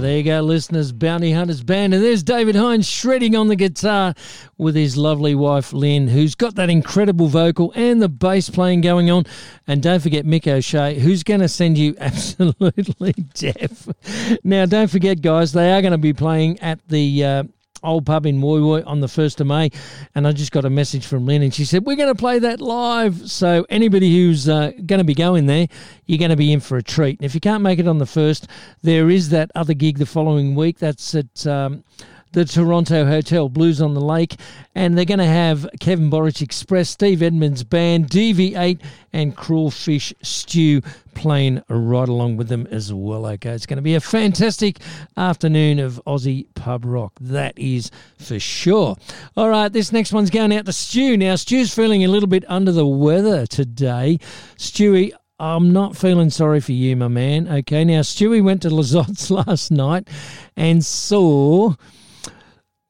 There you go, listeners. Bounty Hunters Band. And there's David Hines shredding on the guitar with his lovely wife, Lynn, who's got that incredible vocal and the bass playing going on. And don't forget Mick O'Shea, who's going to send you absolutely deaf. Now, don't forget, guys, they are going to be playing at the. Uh, Old pub in Woy Woy on the 1st of May, and I just got a message from Lynn, and she said, We're going to play that live. So, anybody who's uh, going to be going there, you're going to be in for a treat. And if you can't make it on the 1st, there is that other gig the following week. That's at. Um, the Toronto Hotel Blues on the Lake, and they're going to have Kevin Borich Express, Steve Edmonds Band, DV8, and Crawfish Stew playing right along with them as well. Okay, it's going to be a fantastic afternoon of Aussie pub rock. That is for sure. All right, this next one's going out to Stu. Now, Stu's feeling a little bit under the weather today. Stewie, I'm not feeling sorry for you, my man. Okay, now Stewie went to Lizotte's last night and saw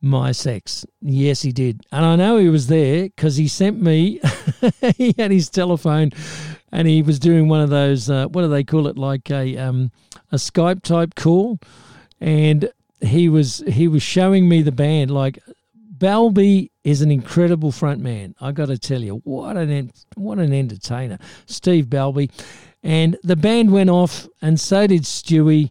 Mi-Sex. Yes, he did. And I know he was there because he sent me, he had his telephone and he was doing one of those, uh, what do they call it, like a, um, a Skype type call. And he was he was showing me the band like Balby is an incredible front man. I got to tell you, what an what an entertainer, Steve Balby, and the band went off, and so did Stewie.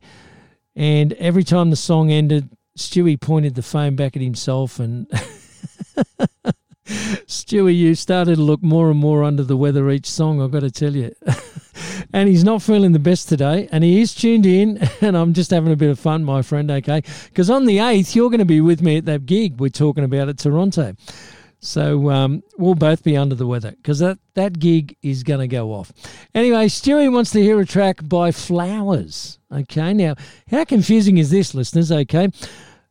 And every time the song ended, Stewie pointed the phone back at himself, and Stewie, you started to look more and more under the weather each song. I've got to tell you. and he's not feeling the best today, and he is tuned in, and I'm just having a bit of fun, my friend. Okay, because on the eighth, you're going to be with me at that gig we're talking about at Toronto. So um, we'll both be under the weather because that, that gig is going to go off. Anyway, Stewie wants to hear a track by Flowers. Okay, now how confusing is this, listeners? Okay,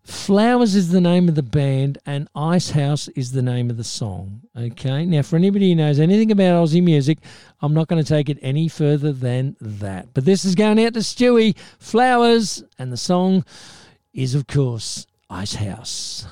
Flowers is the name of the band, and Icehouse is the name of the song. Okay, now for anybody who knows anything about Aussie music, I'm not going to take it any further than that. But this is going out to Stewie, Flowers, and the song is, of course, Icehouse.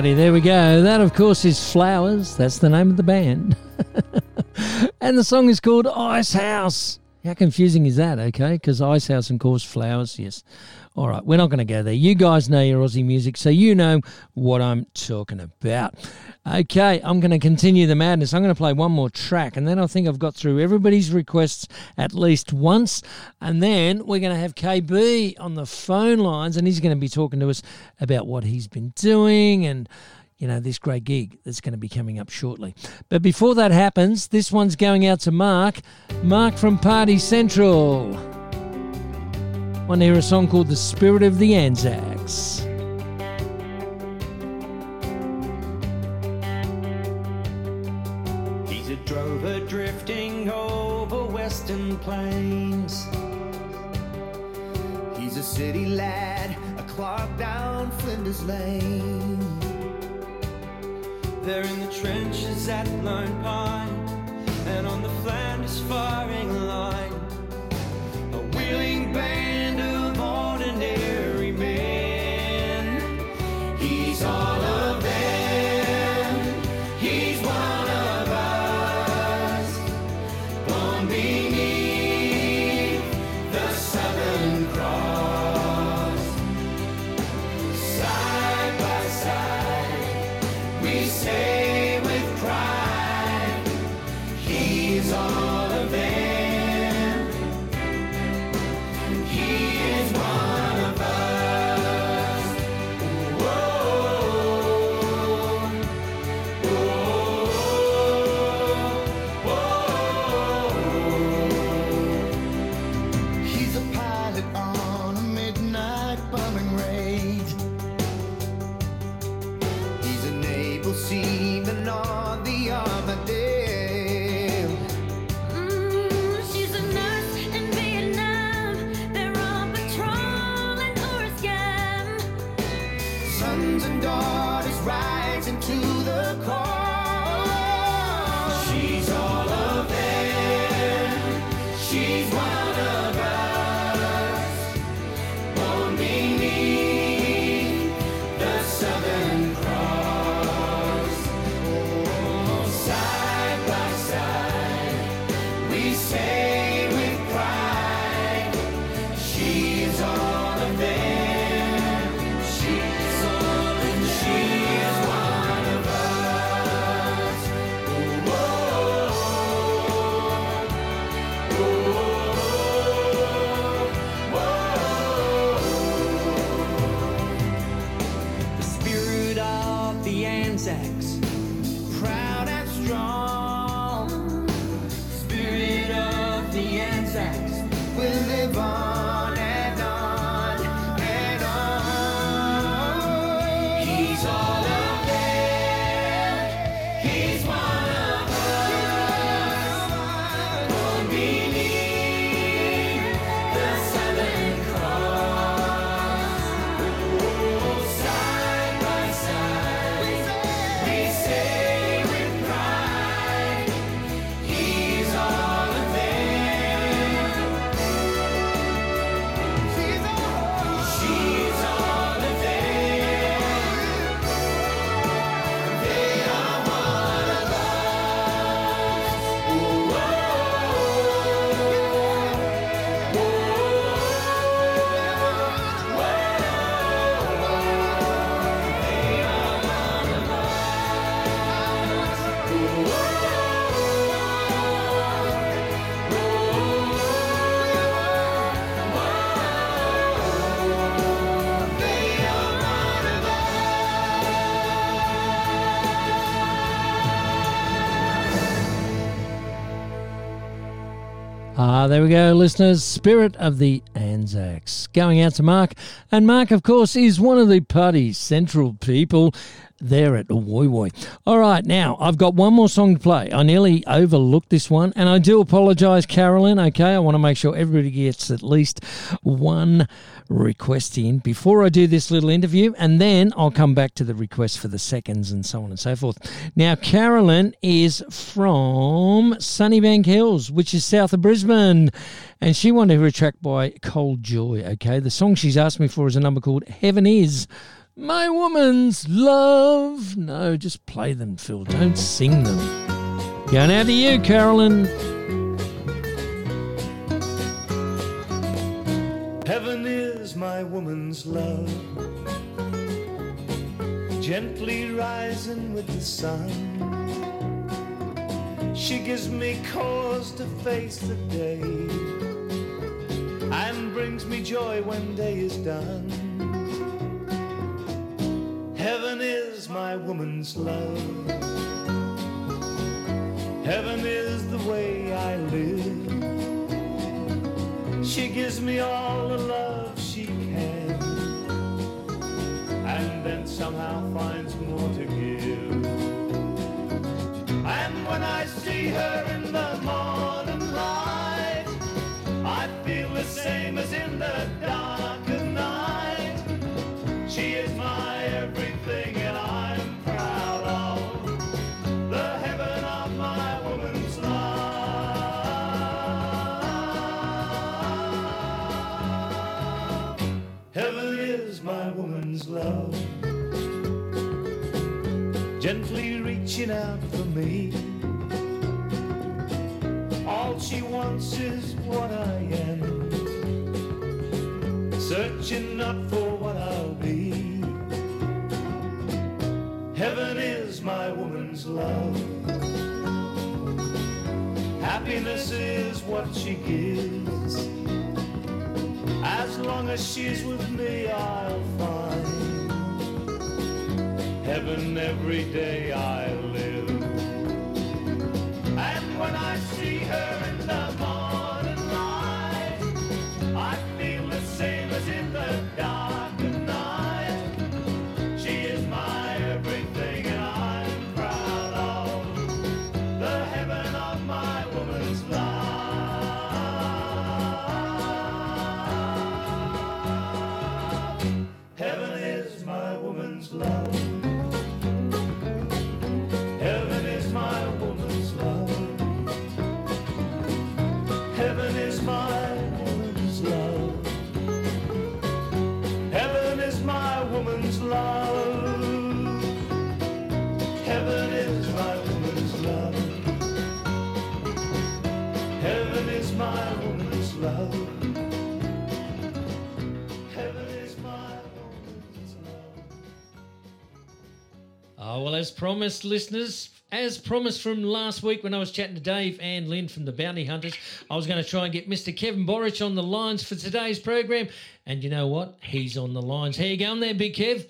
There we go. That, of course, is Flowers. That's the name of the band. and the song is called Icehouse. How confusing is that, okay? Because Icehouse, and, of course, Flowers, yes. All right, we're not going to go there. You guys know your Aussie music, so you know what I'm talking about. Okay, I'm going to continue the madness. I'm going to play one more track, and then I think I've got through everybody's requests at least once. And then we're going to have KB on the phone lines, and he's going to be talking to us about what he's been doing and you know, this great gig that's going to be coming up shortly. But before that happens, this one's going out to Mark. Mark from Party Central. Want to hear a song called The Spirit of the Anzacs. Plains. He's a city lad, a clock down Flinders Lane. They're in the trenches at Lone Pine and on the Flanders firing line. There we go, listeners. Spirit of the Anzacs. Going out to Mark. And Mark, of course, is one of the party central people there at Woy Woy. All right, now I've got one more song to play. I nearly overlooked this one, and I do apologise, Carolyn. Okay, I want to make sure everybody gets at least one request in before I do this little interview, and then I'll come back to the request for the seconds and so on and so forth. Now, Carolyn is from Sunnybank Hills, which is south of Brisbane, and she wanted to hear a track by Col Joye. Okay, the song she's asked me for is a number called Heaven Is My woman's love. No, just play them, Phil. Don't sing them. Going out to you, Carolyn. Heaven is my woman's love, gently rising with the sun. She gives me cause to face the day and brings me joy when day is done. Heaven is my woman's love. Heaven is the way I live. She gives me all the love she can, and then somehow finds more to give. Reaching out for me. All she wants is what I am, searching not for what I'll be. Heaven is my woman's love. Happiness is what she gives. As long as she's with me, I'll find heaven every day I Oh, well, as promised, listeners, as promised from last week when I was chatting to Dave and Lynn from the Bounty Hunters, I was going to try and get Mr. Kevin Borich on the lines for today's program. And you know what? He's on the lines. How you going there, Big Kev?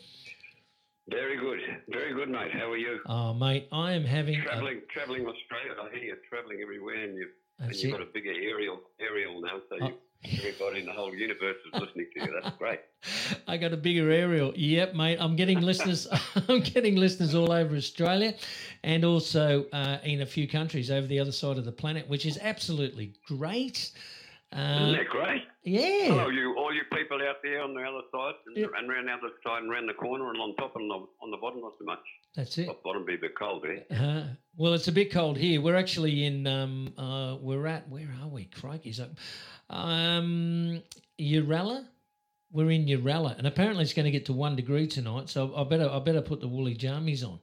Very good, very good, mate. How are you? Oh, mate, I am having. a- Traveling, traveling Australia. I hear you're traveling everywhere, and you've and you've got a bigger aerial aerial now, so Oh. you, everybody in the whole universe is listening to you. That's great. I got a bigger aerial. Yep, mate. I'm getting listeners. I'm getting listeners all over Australia, and also uh, in a few countries over the other side of the planet, which is absolutely great. Isn't Uh, that great? yeah. Hello, you all you people out there on the other side, and, Yep. and round the other side, and round the corner, and on top, and on, on the bottom, not so much. That's it. Top bottom be a bit cold there. Uh, well, it's a bit cold here. We're actually in. Um, uh, we're at. Where are we? Crikey! So, um, Uralla. We're in Uralla, and apparently it's going to get to one degree tonight. So I better. I better put the woolly jammies on.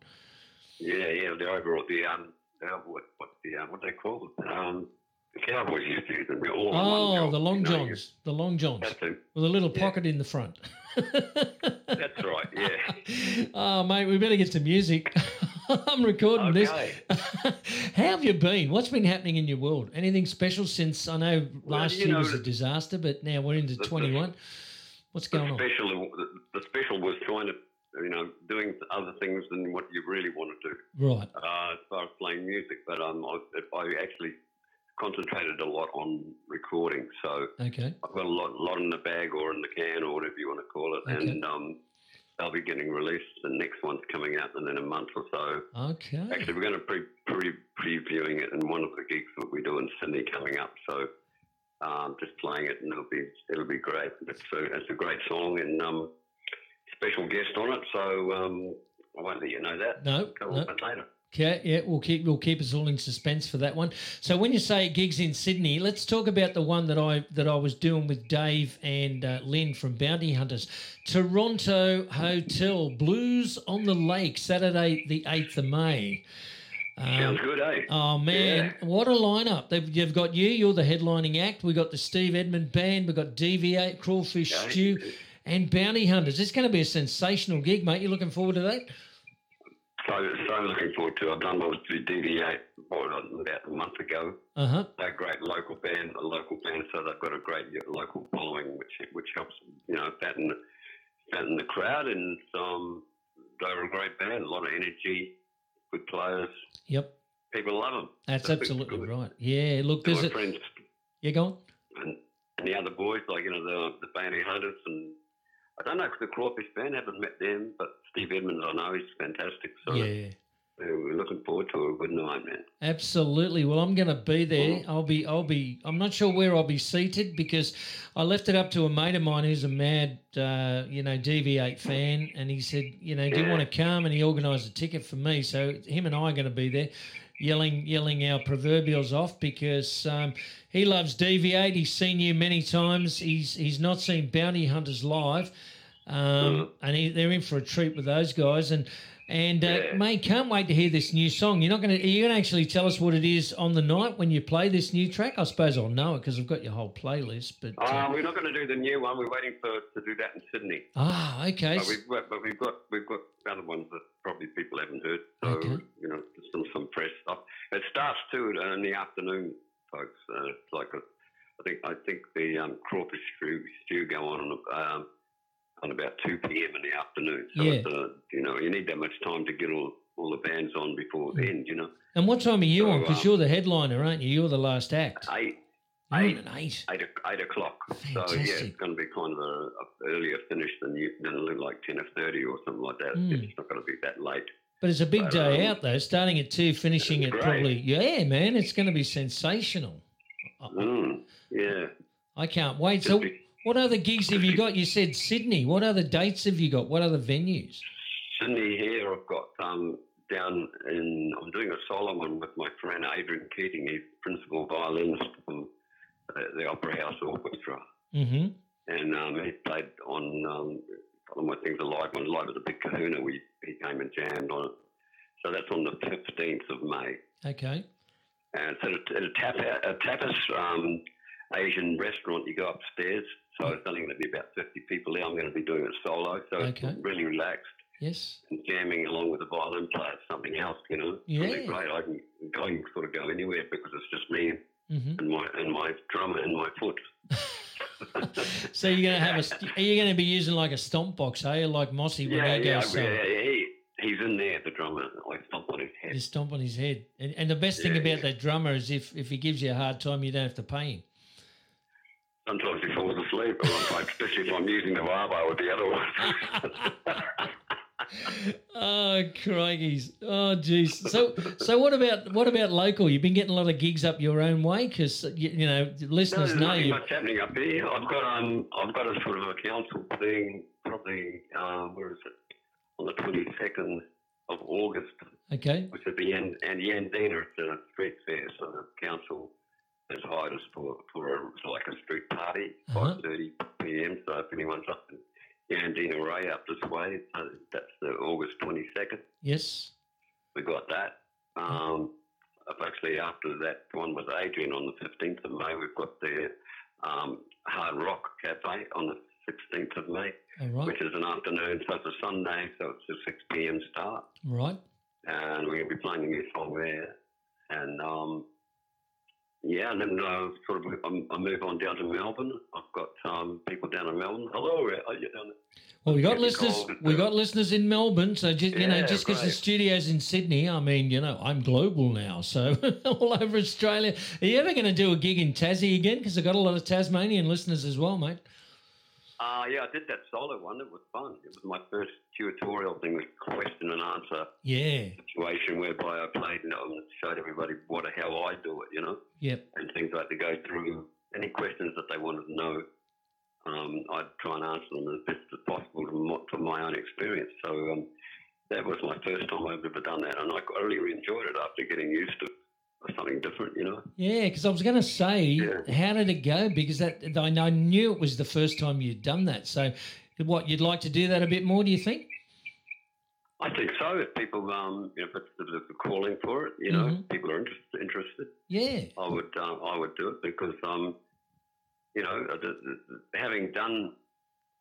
Yeah, yeah. The overall, the um, uh, what what the um, what they call it? Um, the cowboys used to use them all. Oh, the long know, you- johns. The long johns with a little Yeah. pocket in the front. That's right. Yeah. oh, mate, we better get some music. I'm recording Okay. this. How have you been? What's been happening in your world? Anything special since I know last you year know, was a disaster, but now we're into the- the- 21. What's The going on? special, the, the special was trying to, you know, doing other things than what you really want to do Right. uh, as far as playing music. But um, I, I actually concentrated a lot on recording. So Okay. I've got a lot, lot in the bag or in the can or whatever you want to call it, Okay. and um, they'll be getting released. The next one's coming out in a month or so. Okay. Actually, we're going to pre, pre previewing it in one of the gigs that we do in Sydney coming up. So um, just playing it, and it'll be it'll be great. It's a, it's a great song and um, special guest on it. So um, I won't let you know that. No, no. later. Okay, yeah, we'll keep we'll keep us all in suspense for that one. So when you say gigs in Sydney, let's talk about the one that I that I was doing with Dave and uh, Lynn from Bounty Hunters, Toronto Hotel Blues on the Lake, Saturday the eighth of May. Sounds good, eh? Oh man, what a lineup! They've, you've got you. You're the headlining act. We got the Steve Edmonds Band. We have got DV8, Crawfish Okay. Stew, and Bounty Hunters. It's going to be a sensational gig, mate. You looking forward to that? So, so looking forward to. I've done what was to DV8 about a month ago. Uh huh. They're a great local band, a local band, so they've got a great local following, which which helps you know fatten fatten the crowd, and um, they're a great band, a lot of energy, good players, Yep. people love them. That's So absolutely right. Yeah. Look, My there's a friends yeah. Go on. and, and the other boys, like you know the the Bounty Hunters, and I don't know if the Crawfish band haven't met them, but Steve Edmonds I know he's fantastic. So Yeah. we're looking forward to a good night, man. Absolutely. Well, I'm going to be there. I'll be. I'll be. I'm not sure where I'll be seated because I left it up to a mate of mine who's a mad, uh, you know, DV8 fan, and he said, you know, do you want to come? And he organised a ticket for me. So him and I are going to be there, yelling, yelling our proverbials off because um, he loves DV8. He's seen you many times. He's he's not seen Bounty Hunters live, um, and he, they're in for a treat with those guys. And and uh, Yeah. mate, can't wait to hear this new song. You're not going to. you're you going to actually tell us what it is on the night when you play this new track? I suppose I'll know it because I've got your whole playlist. But uh, Uh, we're not going to do the new one. We're waiting for to do that in Sydney. ah, okay. But we've got, but we've got we've got other ones that probably people haven't heard. So Okay. you know, some some fresh stuff. It starts too in the afternoon, folks. Uh, it's like a, I think I think the um, crawfish stew, stew go on um, on about two p.m. in the afternoon. So Yeah. it's, uh, you know, you need that much time to get all all the bands on before the end. You know, and what time are you so, on? Because um, you're the headliner, aren't you? You're the last act. eight eight. eight. eight o- eight o'clock. So yeah, it's going to be kind of a, a earlier finish than you than like ten or thirty or something like that. Mm. It's not going to be that late. But it's a big But, day um, out though. Starting at two, finishing at great. probably yeah, man. It's going to be sensational. Mm, yeah. I can't wait. Just So, be- what other gigs have you got? You said Sydney. What other dates have you got? What other venues? Sydney here, I've got um, down in, I'm doing a solo one with my friend Adrian Keating. He's principal violinist from uh, the Opera House Orchestra. Mm-hmm. And um, he played on um, one of my things, a live one, live at the Big Kahuna. We, he came and jammed on it. So that's on the 15th of May. Okay. And it's at a, at a, tap, a tapas um, Asian restaurant. You go upstairs. So it's only going to be about 50 people there. I'm going to be doing it solo. So Okay. it's really relaxed. Yes. and jamming along with the violin player, something else, you know. Yeah. really great. I can, I can sort of go anywhere because it's just me Mm-hmm. and my and my drummer and my foot. So you're going to have a? Are you going to be using like a stomp box? Are you like Mossy when yeah, he yeah, goes? yeah, solo? yeah, he, he's in there, the drummer. I stomp on his You head. stomp on his head. And, and the best thing about yeah. that drummer is if if he gives you a hard time, you don't have to pay him. Sometimes he falls asleep, or if I- especially if I'm using the wah with the other one. Oh, crikeys! Oh, jeez. So, so what about what about local? You've been getting a lot of gigs up your own way because you, you know listeners there's know you. much happening up here. I've got um, I've got a sort of a council thing, probably um, where is it? On the twenty second of August, Okay. which is the Yan, and Yandina. It's a street fair, so the council has hired as for for a, for like a street party, Uh-huh. five thirty p.m. So if anyone's up in Yandina Ray up this way, so that's the August twenty second. Yes. We got that. Um, actually after that one with Adrian on the fifteenth of May, we've got the um, Hard Rock Cafe on the sixteenth of May, right. which is an afternoon, so it's a Sunday, so it's a six p.m. start Right. and we're going to be playing a new song there. And um, yeah, and then uh, sort of I, move on down to Melbourne. I've got um, people down in Melbourne. Hello, how you doing? Well, we got listeners. We got listeners in Melbourne. So just, you know, Yeah, just because the studio's in Sydney, I mean, you know, I'm global now, so all over Australia. Are you ever going to do a gig in Tassie again? Because I've got a lot of Tasmanian listeners as well, mate. Uh, yeah, I did that solo one. It was fun. It was my first tutorial thing, with question and answer Yeah. situation whereby I played and showed everybody what how I do it, you know. Yep. and things like to go through any questions that they wanted to know. Um, I'd try and answer them as best as possible from my, from my own experience. So, um, that was my first time I've ever done that, and I really enjoyed it after getting used to something different. You know. Yeah, because I was going to say, Yeah. how did it go? Because that I knew it was the first time you'd done that. So, what you'd like to do that a bit more? Do you think? I think so. If people, um, you know, if it's calling for it, you know, Mhm. people are interested. Interested. Yeah. I would, uh, I would do it because, um, you know, having done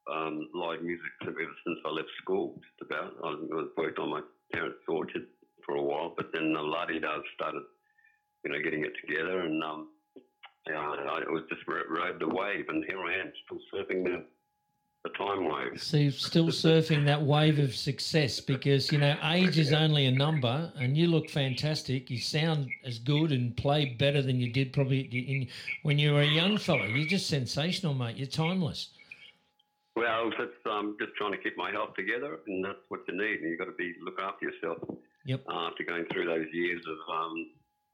um, live music ever since I left school, just about, I was- worked on my parents' orchard for a while, but then the La De Da's started, you know, getting it together, and um, yeah, I, I was just ro- rode the wave, and here I am, still surfing the the time wave. So you're still surfing that wave of success because you know age is only a number, and you look fantastic. You sound as good and play better than you did probably in, when you were a young fella. You're just sensational, mate. You're timeless. Well, that's um, just trying to keep my health together, and that's what you need. And you've got to be look after yourself. Yep. After going through those years of um,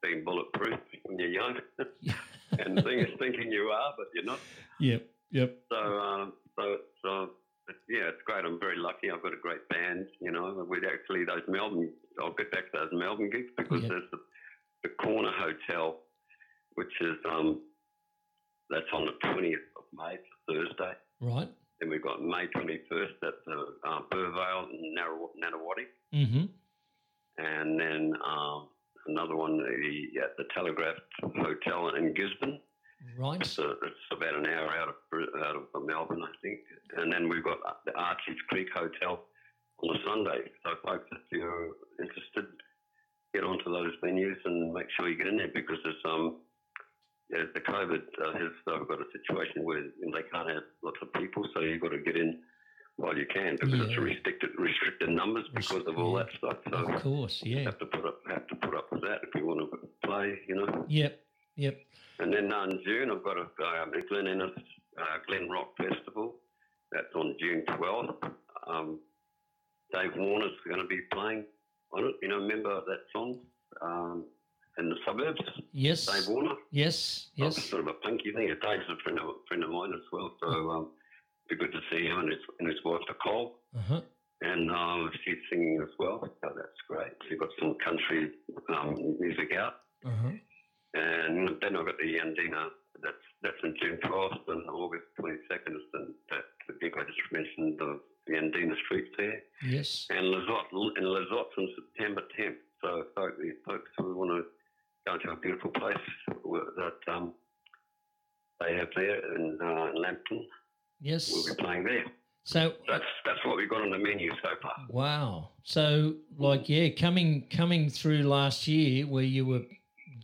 being bulletproof when you're young, and think, thinking you are, but you're not. Yep. Yep. So, um, so uh, yeah, it's great. I'm very lucky. I've got a great band. You know, with actually those Melbourne. I'll get back to those Melbourne gigs because Yeah. there's the, the Corner Hotel, which is um, that's on the 20th of May, Thursday. Right. Then we've got May 21st at the uh, Burvale Nunawading. Mm-hmm. And then um, another one the, at the Telegraph Hotel in Gisborne. Right. It's, a, it's about an hour out of out of Melbourne, I think. And then we've got the Archie's Creek Hotel on a Sunday. So, folks, if you're interested, get onto those venues and make sure you get in there because there's um, yeah, the COVID uh, has uh, got a situation where you know, they can't have lots of people, so you've got to get in while you can because it's restricted restricted numbers because of all Yeah. that stuff. So Of course. Yeah. have to put up have to put up with that if you want to play, you know. Yep. Yep. And then uh, in June, I've got a um, Glen Innes uh, Glen Rock Festival. That's on June 12th. Um, Dave Warner's going to be playing on it. You know, remember that song? Um, in the suburbs, Yes. Dave Warner. Yes. Oh, Yes. sort of a punky thing. Dave's a friend of, friend of mine as well. So um, be good to see him and his, and his wife Nicole. Uh huh. And um, she's singing as well. So that's great. She's got some country um, music out. Uh huh. And then I've got the Andina. That's that's in June 12th and August 22nd is the, that the gig I just mentioned, the, the Andina Street there. Yes. And Lizotte, and Lizotte's on September 10th. So folks, folks who want to go to a beautiful place that um, they have there in, uh, in Lambton, Yes. we'll be playing there. So That's that's what we've got on the menu so far. Wow. So like yeah, coming coming through last year where you were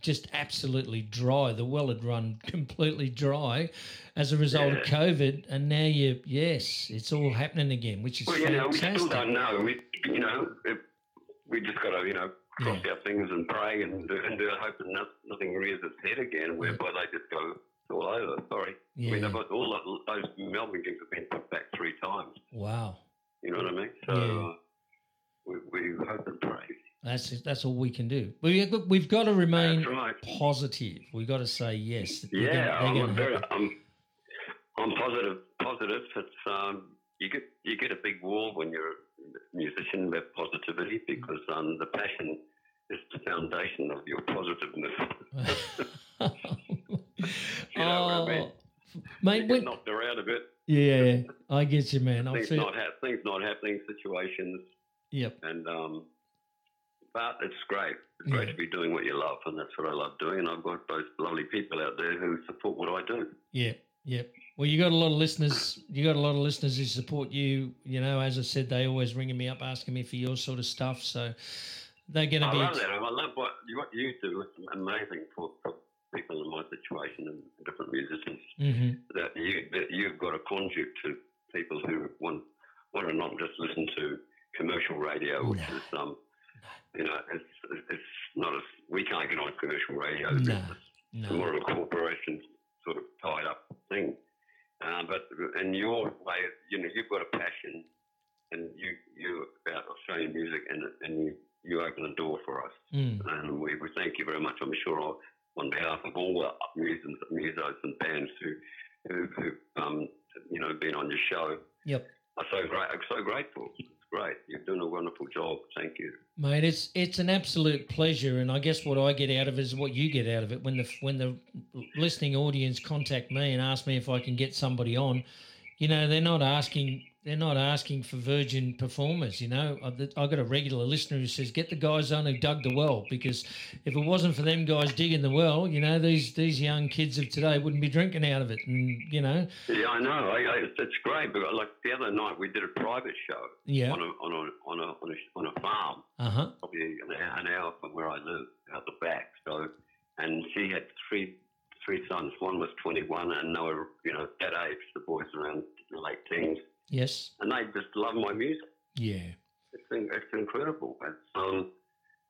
just absolutely dry, the well had run completely dry as a result of COVID, and now you yes, it's all happening again, which is Well, you know, we still don't know. We, you know, it, we just got to, you know, cross our fingers and pray and do, and do hope that nothing rears its head again, whereby they just go all over. Sorry. I mean, Yeah. got all those Melbourne gigs have been put back three times. Wow. You know what I mean? So Yeah. uh, we, we hope and pray. That's that's all we can do. But we've got, we've got to remain right. positive. We've got to say yes. Yeah, gonna- I'm, very. I'm, I'm positive. Positive. It's um, you get you get a big wall when you're a musician with positivity because um, the passion is the foundation of your positiveness. You know what I mean? Oh, mate, when, knocked around a bit. yeah, I get you, man. Things not ha- things not happening, situations, yep. and um, but it's great. It's great Yeah. to be doing what you love, and that's what I love doing. And I've got those lovely people out there who support what I do. Yeah, yeah. Well, you got a lot of listeners. You got a lot of listeners who support you. You know, as I said, they always ringing me up asking me for your sort of stuff. So they're going to be. I love that. I love what you, what you do. It's amazing for, for people in my situation and different musicians hmm that you that you've got a conduit to people who want want to not just listen to commercial radio, which No. is um, you know, it's it's not as we can't get on commercial radio. No. It's No. more of a corporation sort of tied up thing. Uh, but in your way, you know, you've got a passion, and you you about Australian music, and and you, you open the door for us, Mm. and we, we thank you very much. I'm sure on behalf of all the musicians, musos and bands who who who um you know been on your show. Yep. I'm so great. I'm so grateful. It's great. You're doing a wonderful job. Thank you. Mate, it's it's an absolute pleasure, and I guess what I get out of it is what you get out of it. When the when the listening audience contact me and ask me if I can get somebody on, you know, they're not asking they're not asking for virgin performers. You know, I've, I've got a regular listener who says, "Get the guys on who dug the well," because if it wasn't for them guys digging the well, you know, these these young kids of today wouldn't be drinking out of it, and you know, Yeah, I know. I, I, it's, great. But like the other night, we did a private show yeah, on a on a on a on a, on a farm, uh huh, probably an hour, an hour from where I live, out the back. So, and she had three three sons. One was 21, and they were you know that age. The boys around the late teens, yes, and they just love my music. yeah, It's it's incredible. It's um,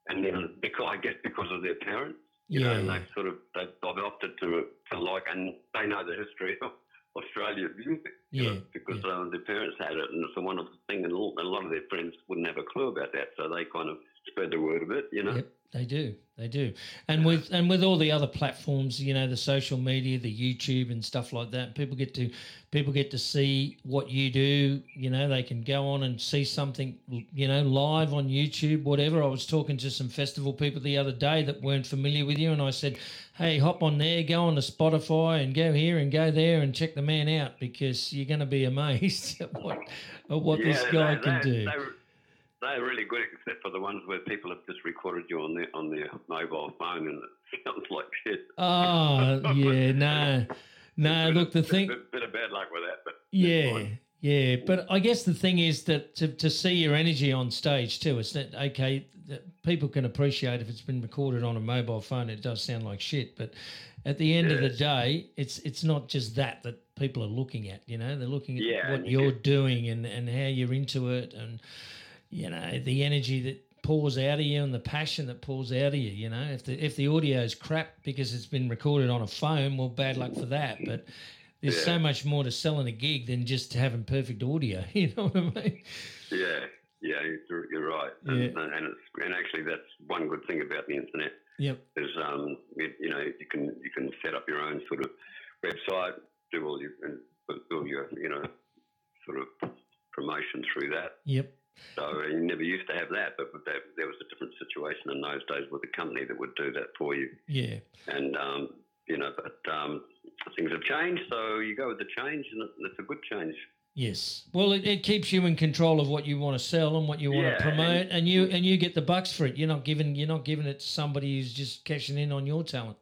and then because I guess because of their parents, you know, Yeah. and they've sort of they've, they've opted to to like, and they know the history of Australian music. you know, Yeah, because um, their parents had it, and it's a wonderful thing, and a lot- of their friends wouldn't have a clue about that, so they kind of spread the word of it, you know. Yep, they do. They do. And with and with all the other platforms, you know, the social media, the YouTube and stuff like that, people get to people get to see what you do. You know, they can go on and see something, you know, live on YouTube, whatever. I was talking to some festival people the other day that weren't familiar with you, and I said, "Hey, hop on there, go on to Spotify, and go here and go there and check the man out because you're going to be amazed at what at what this guy they- can they- do." They're, they're really good, except for the ones where people have just recorded you on their on their mobile phone, and it sounds like shit. Oh, yeah, no, no. Look, the thing, bit, bit of bad luck with that, but yeah, yeah. But I guess the thing is that to, to see your energy on stage too, it's that okay. That people can appreciate if it's been recorded on a mobile phone, it does sound like shit. But at the end of the day, it's it's not just that that people are looking at. You know, they're looking at Yeah, what you you're get- doing and and how you're into it, and you know the energy that pours out of you and the passion that pours out of you. You know, if the if the audio is crap because it's been recorded on a phone, well, bad luck for that. But there's so much more to selling a gig than just having perfect audio. You know what I mean? Yeah, yeah, you're, you're right. Yeah. And, and it's and actually that's one good thing about the internet Yep. is um you, you know you can you can set up your own sort of website, do all your and put all your you know sort of promotion through that. Yep. So you never used to have that, but that, there was a different situation in those days with a company that would do that for you. Yeah. And um, you know, but um, things have changed, so you go with the change, and it's a good change. Yes. Well, it, it keeps you in control of what you want to sell and what you want Yeah, to promote, and, you and you get the bucks for it. You're not giving you're not giving it to somebody who's just cashing in on your talent.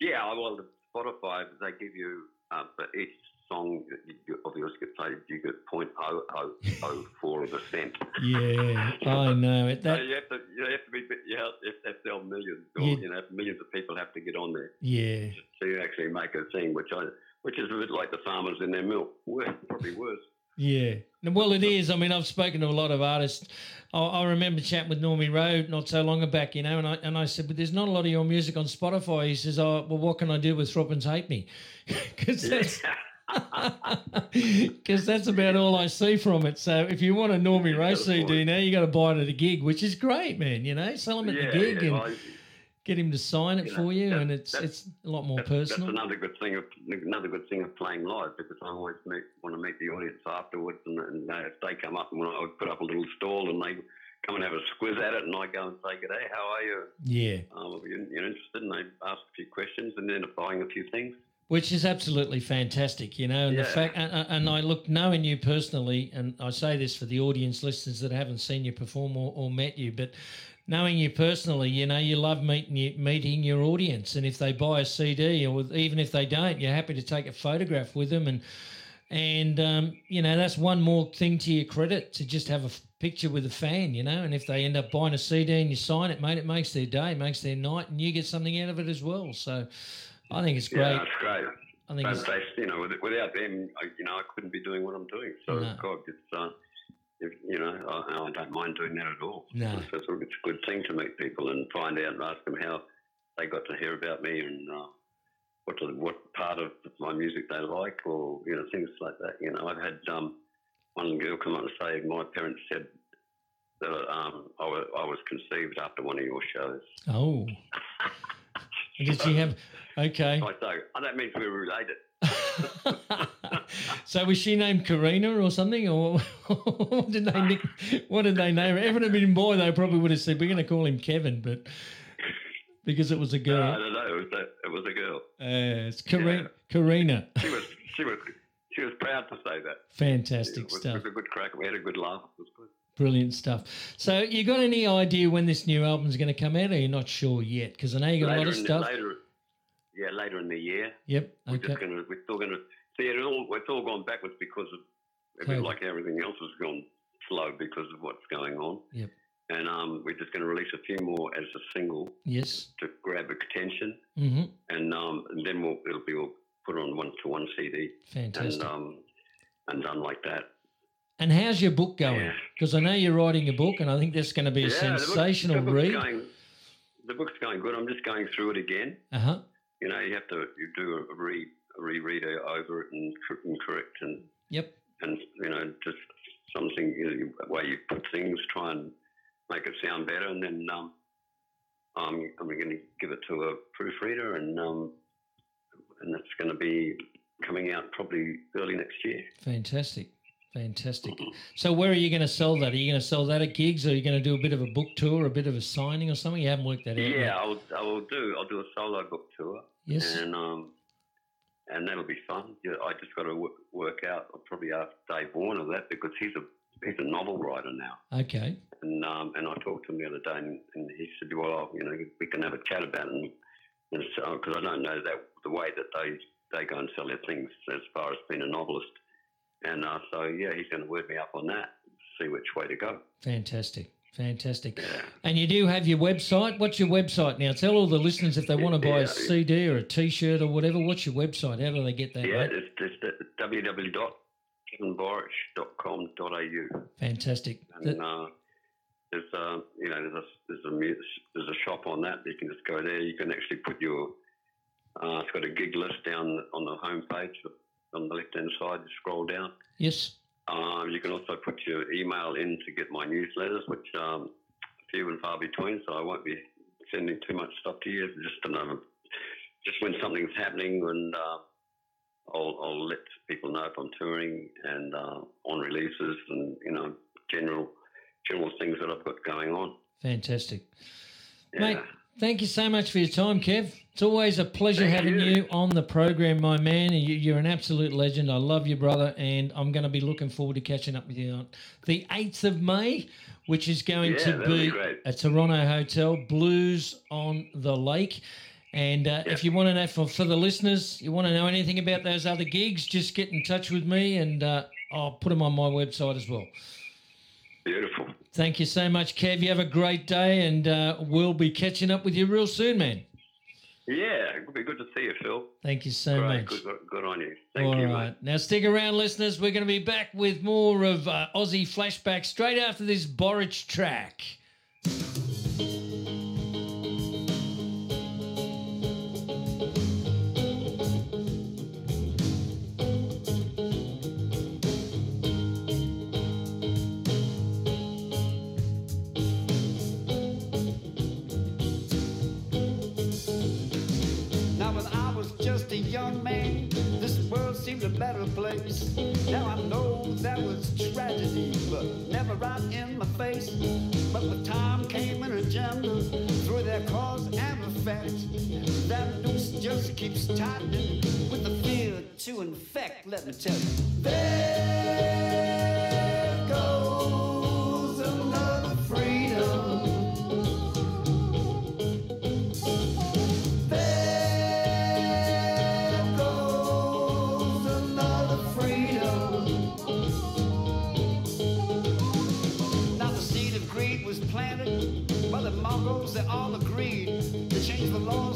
Yeah, well, Spotify they give you uh, for each song that you, you- of yours get played, you get point oh oh oh four of a cent. Yeah, I know it. So That you have to you have to be you have, you have to sell millions, or Yeah. you know, millions of people have to get on there yeah. so you actually make a thing, which I which is a bit like the farmers in their milk, Worse, probably worse. Yeah. Well, it is. I mean, I've spoken to a lot of artists. I, I remember chatting with Normie Rowe not so long back, you know, and I and I said, but there's not a lot of your music on Spotify. He says, oh, well, what can I do with Throbbins Hate Me? Because that's because that's about all I see from it. So if you want a Normie That's CD now, you got to buy it at a gig, which is great, man. You know, sell him at yeah, the gig yeah, and I- get him to sign it You know, for you, that- and it's it's a lot more That's, personal. that's another good thing. Of, another good thing of playing live because I always meet, want to meet the audience afterwards, and, and uh, if they come up and I would put up a little stall and they come and have a squiz at it, and I go and say, "G'day, how are you? yeah. Um, are you you're interested?" And they ask a few questions and end up buying a few things. Which is absolutely fantastic, you know. And the fact, and, and I look knowing you personally, and I say this for the audience listeners that haven't seen you perform or, or met you, but knowing you personally, you know, you love meeting you, meeting your audience, and if they buy a CD or even if they don't, you're happy to take a photograph with them, and and um, you know that's one more thing to your credit to just have a f- picture with a fan, you know. And if they end up buying a CD and you sign it, mate, it makes their day, makes their night, and you get something out of it as well. So. I think it's great. Yeah, that's great. I think But it's, they, you know, without them, I, you know, I couldn't be doing what I'm doing. So, No. God, it's, uh, if, you know, I, I don't mind doing that at all. No. It's, it's, a, it's a good thing to meet people and find out and ask them how they got to hear about me and uh, what to, what part of my music they like or, you know, things like that. You know, I've had um, one girl come up and say, my parents said that um, I, was, I was conceived after one of your shows. Oh. Did she have? Okay. I say, oh, that means we're related. so was she named Karina or something, or what did they nick, what did they name her? If it had been a boy, they probably would have said we're going to call him Kevin, but because it was a girl, I don't know. It was a, it was a girl. uh, it's Karina. Karina. She was she was she was proud to say that. Fantastic It was, stuff. it was a good crack. We had a good laugh. It was good. Brilliant stuff. So, you got any idea when this new album's going to come out? Or you're not sure yet? Because I know you got a lot of stuff. The, later, yeah, later in the year. Yep. We're Okay. just gonna we're still gonna see it all. It's all gone backwards because of COVID. like everything else has gone slow because of what's going on. Yep. And um, we're just going to release a few more as a single Yes. to grab attention, Mm-hmm. and um, and then we'll it'll be all put on one to one CD Fantastic. and um, and done like that. And how's your book going? Yeah. Because I know you're writing a book, and I think that's going to be a the book- sensational the book's read. Going, the book's going good. I'm just going through it again. Uh huh. You know, you have to you do a re a reread over it and, and correct and Yep. and you know just something you know, the way you put things, try and make it sound better, and then um, um, I'm going to give it to a proofreader, and um, and that's going to be coming out probably early next year. Fantastic. Fantastic. So, where are you going to sell that? Are you going to sell that at gigs, or are you going to do a bit of a book tour, a bit of a signing, or something? You haven't worked that out. Yeah, yet. I'll I will do I'll do a solo book tour, Yes. and um, and that'll be fun. Yeah, I just got to work, work out. I'll probably ask Dave Warner that because he's a he's a novel writer now. Okay. And um, and I talked to him the other day, and, and he said, "Well, you know, we can have a chat about it." And, and so, because I don't know that the way that they they go and sell their things as far as being a novelist, and uh, so yeah, he's going to word me up on that, see which way to go. Fantastic. Fantastic. Yeah. And you do have your website. What's your website now? Tell all the listeners if they want to buy Yeah. a CD or a T-shirt or whatever. What's your website? How do they get that? Yeah, mate? it's just at www.kevinborich.com.au. Fantastic. And uh, there's uh, you know there's a there's a there's a shop on that. You can just go there. You can actually put your uh, it's got a gig list down on the homepage on the left hand side. You scroll down. yes. Um, you can also put your email in to get my newsletters, which um, few and far between. So I won't be sending too much stuff to you. Just another, just when something's happening, and uh, I'll, I'll let people know if I'm touring and uh, on releases, and you know, general general things that I've got going on. Fantastic. Yeah. Mate, thank you so much for your time, Kev. It's always a pleasure Thank having you. you. on the program, my man. You, you're an absolute legend. I love you, brother, and I'm going to be looking forward to catching up with you on the 8th of May, which is going Yeah, to be be at Toronto Hotel, Blues on the Lake. And uh, if you want to know, for, for the listeners, you want to know anything about those other gigs, just get in touch with me and uh, I'll put them on my website as well. Beautiful. Thank you so much, Kev. You have a great day, and uh, we'll be catching up with you real soon, man. Yeah, it'll be good to see you, Phil. Thank you so Great, much. good, good, on you. Thank All you, right. mate. Now, stick around, listeners. We're going to be back with more of uh, Aussie flashback straight after this Borich track. Just a young man, this world seemed a better place. Now I know that was tragedy, but never right in my face. But with time came an agenda through their cause and effect. That noose just keeps tightening with the fear to infect. Let me tell you. There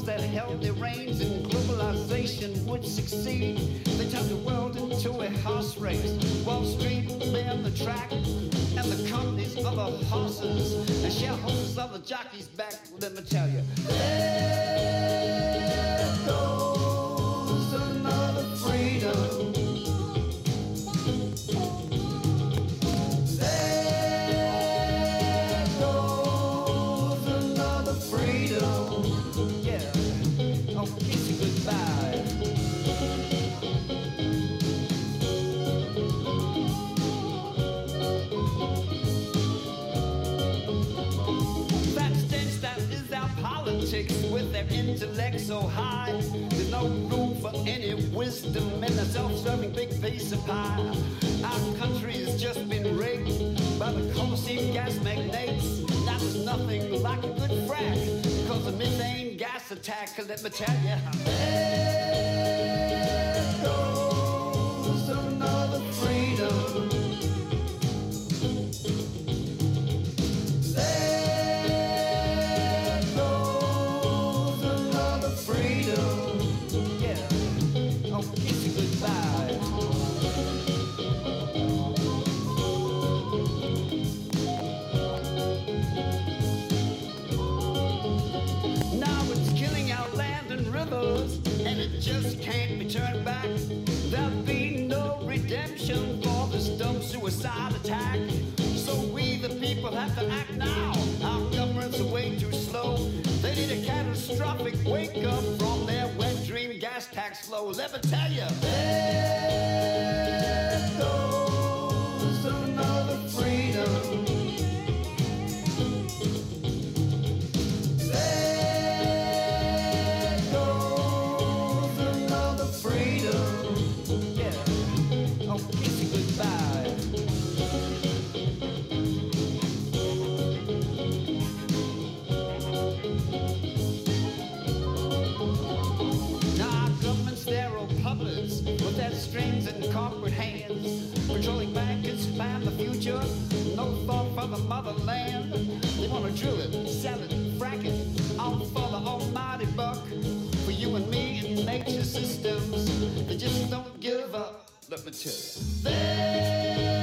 that held their reins, and globalization would succeed. They turned the world into a horse race. Wall Street ran the track, and the companies of the horses and shareholders of the jockeys back. Let me tell you. There intellect so high. There's no room for any wisdom in a self-serving big piece of pie. Our country has just been rigged by the coal seam gas magnates. Now there's nothing like a good frack because of methane gas attack. Let me tell you. There turned back. There'll be no redemption for this dumb suicide attack. So we, the people, have to act now. Our governments way too slow. They need a catastrophic wake up from their wet dream gas tax flow. Let me tell you, there no thought for the motherland. They want to drill it, sell it, frack it, all for the almighty buck. For you and me in nature systems, they just don't give up. Let me tell you. There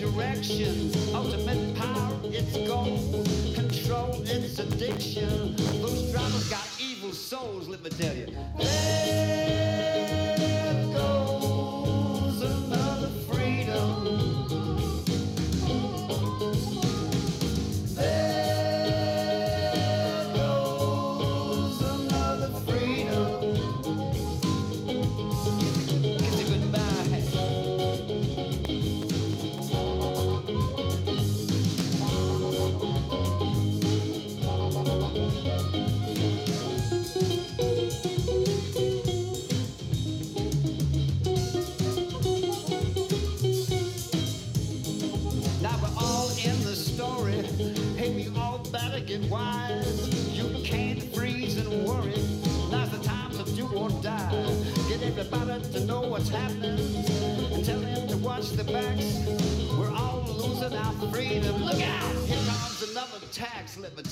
greed, direction, ultimate power, its goal, control, its addiction. Those drivers got evil souls, let me tell you. There Everybody to know what's happening and tell them to watch the backs. We're all losing our freedom. Look out! Here comes another tax. Let me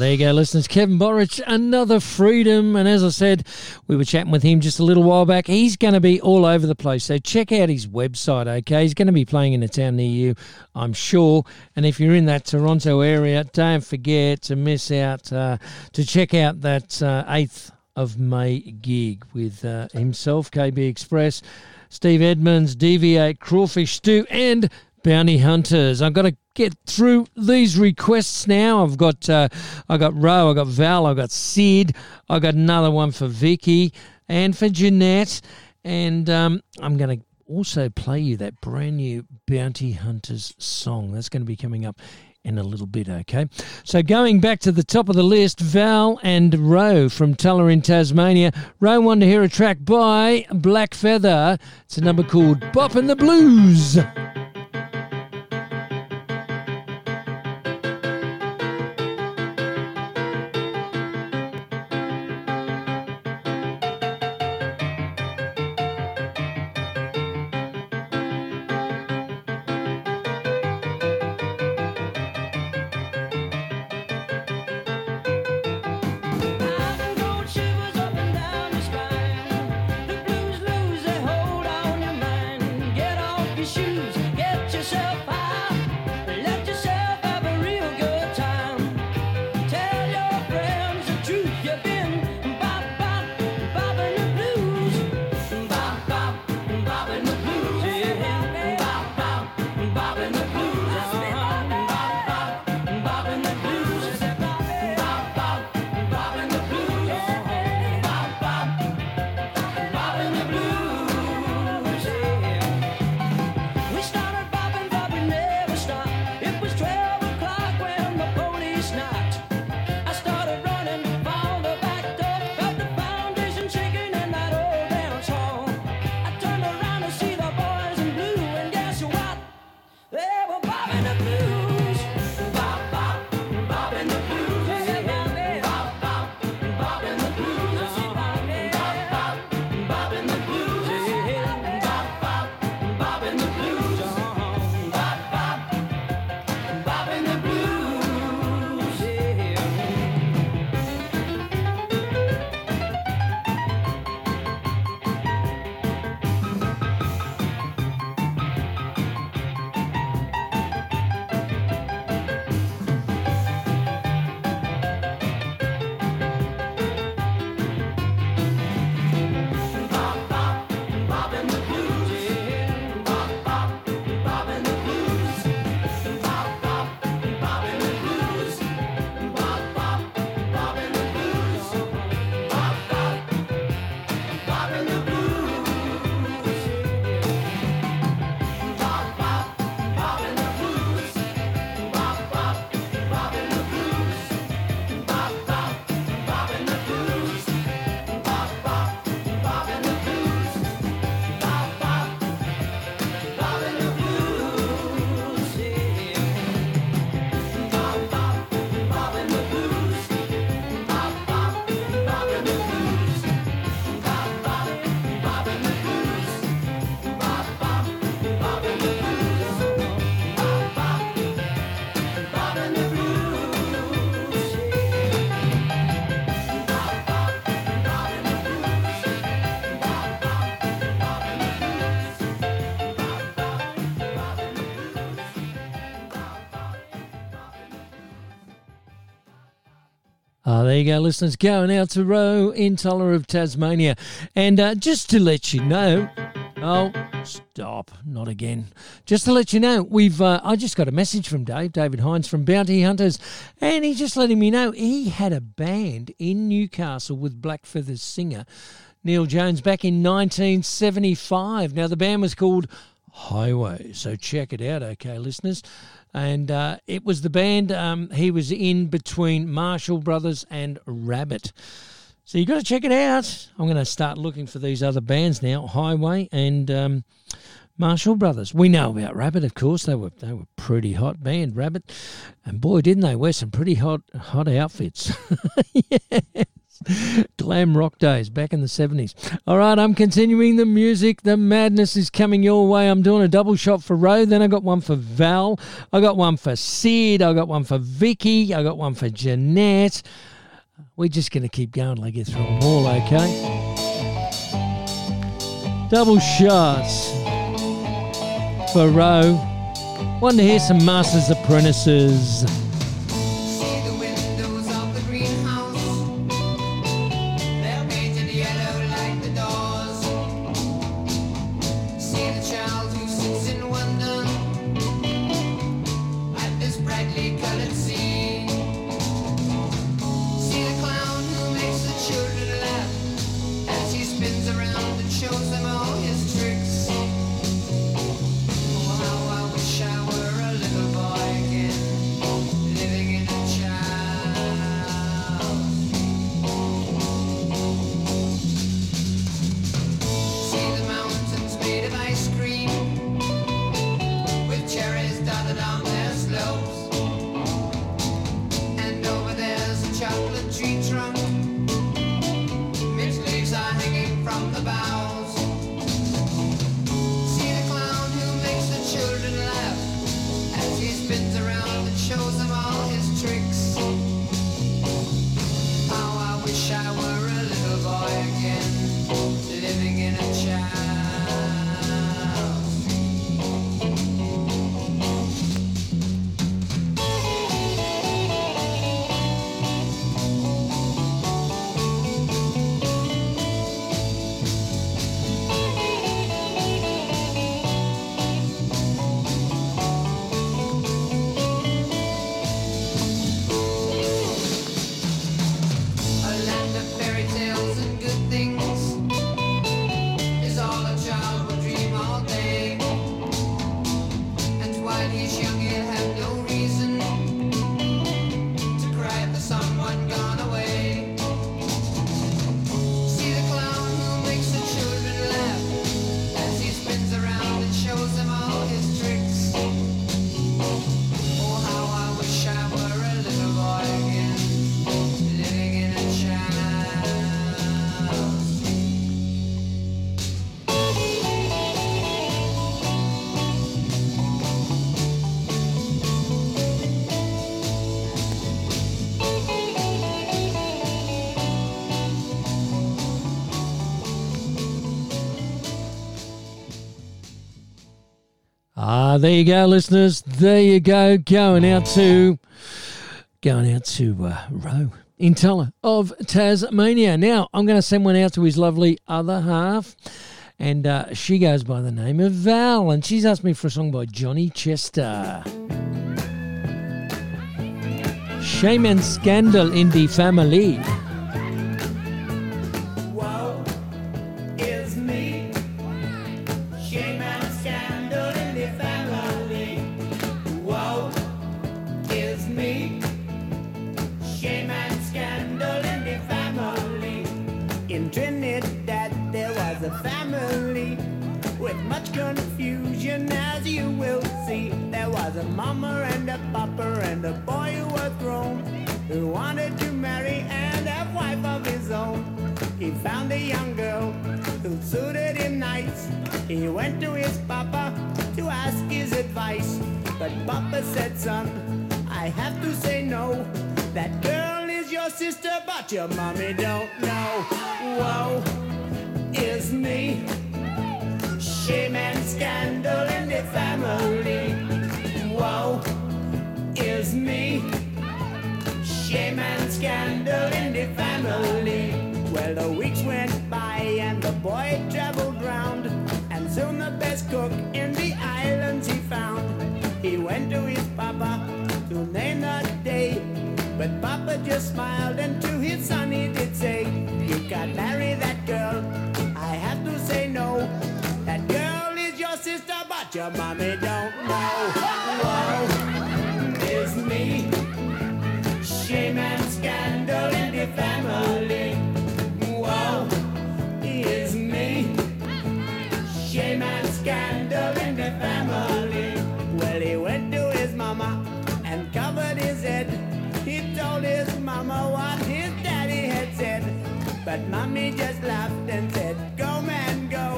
there you go, listeners. Kevin Borich, another freedom. And as I said, we were chatting with him just a little while back. He's going to be all over the place. So check out his website, okay? He's going to be playing in a town near you, I'm sure. And if you're in that Toronto area, don't forget to miss out, uh, to check out that uh, 8th of May gig with uh, himself, KB Express, Steve Edmonds, DV8, Crawfish Stew, and Bounty Hunters. I've got to get through these requests now. I've got uh, I got Ro, I got Val, I got Sid, I got another one for Vicky and for Jeanette, and um, I'm going to also play you that brand new Bounty Hunters song. That's going to be coming up in a little bit, okay? So going back to the top of the list, Val and Ro from Tullah in Tasmania. Ro wanted to hear a track by Blackfeather. It's a number called Bop the Blues. There you go, listeners. Going out to Ro in Tullah of Tasmania. And uh, just to let you know, oh, stop, not again. Just to let you know, we've uh, I just got a message from Dave, David Hines from Bounty Hunters, and he's just letting me know he had a band in Newcastle with Blackfeather's singer Neale Johns back in 1975. Now, the band was called Highway, so check it out, okay, listeners and uh, it was the band um, he was in between Marshall Brothers and Rabbit. So you got to check it out. I'm going to start looking for these other bands now, Highway and um, Marshall Brothers. We know about Rabbit, of course. They were they were pretty hot band, Rabbit, and boy, didn't they wear some pretty hot hot outfits. yes. Glam rock days back in the 70s. All right, I'm continuing the music. The madness is coming your way. I'm doing a double shot for Ro. Then I got one for Val. I got one for Sid. I got one for Vicky. I got one for Jeanette. We're just going to keep going till I get through them all, okay? Double shots for Ro. Want to hear some Masters Apprentices. There you go, listeners. There you go. Going out to going out to uh, Ro in Tullah of Tasmania. Now I'm going to send one out to his lovely other half, and uh, she goes by the name of Val, and she's asked me for a song by Johnny Chester. Shame and scandal in the family. Young girl who suited him nice. He went to his papa to ask his advice, but papa said, "Son, I have to say no. That girl is your sister, but your mommy don't know." Woe is me. Shame and scandal in the family. Woe is me. Shame and scandal in the family. Well, the boy traveled round, and soon the best cook in the islands he found. He went to his papa to name the day, but papa just smiled and to his son he did say, "You can't marry that girl." I have to say no. That girl is your sister, but your mommy don't know. But mommy just laughed and said, Go, man, go.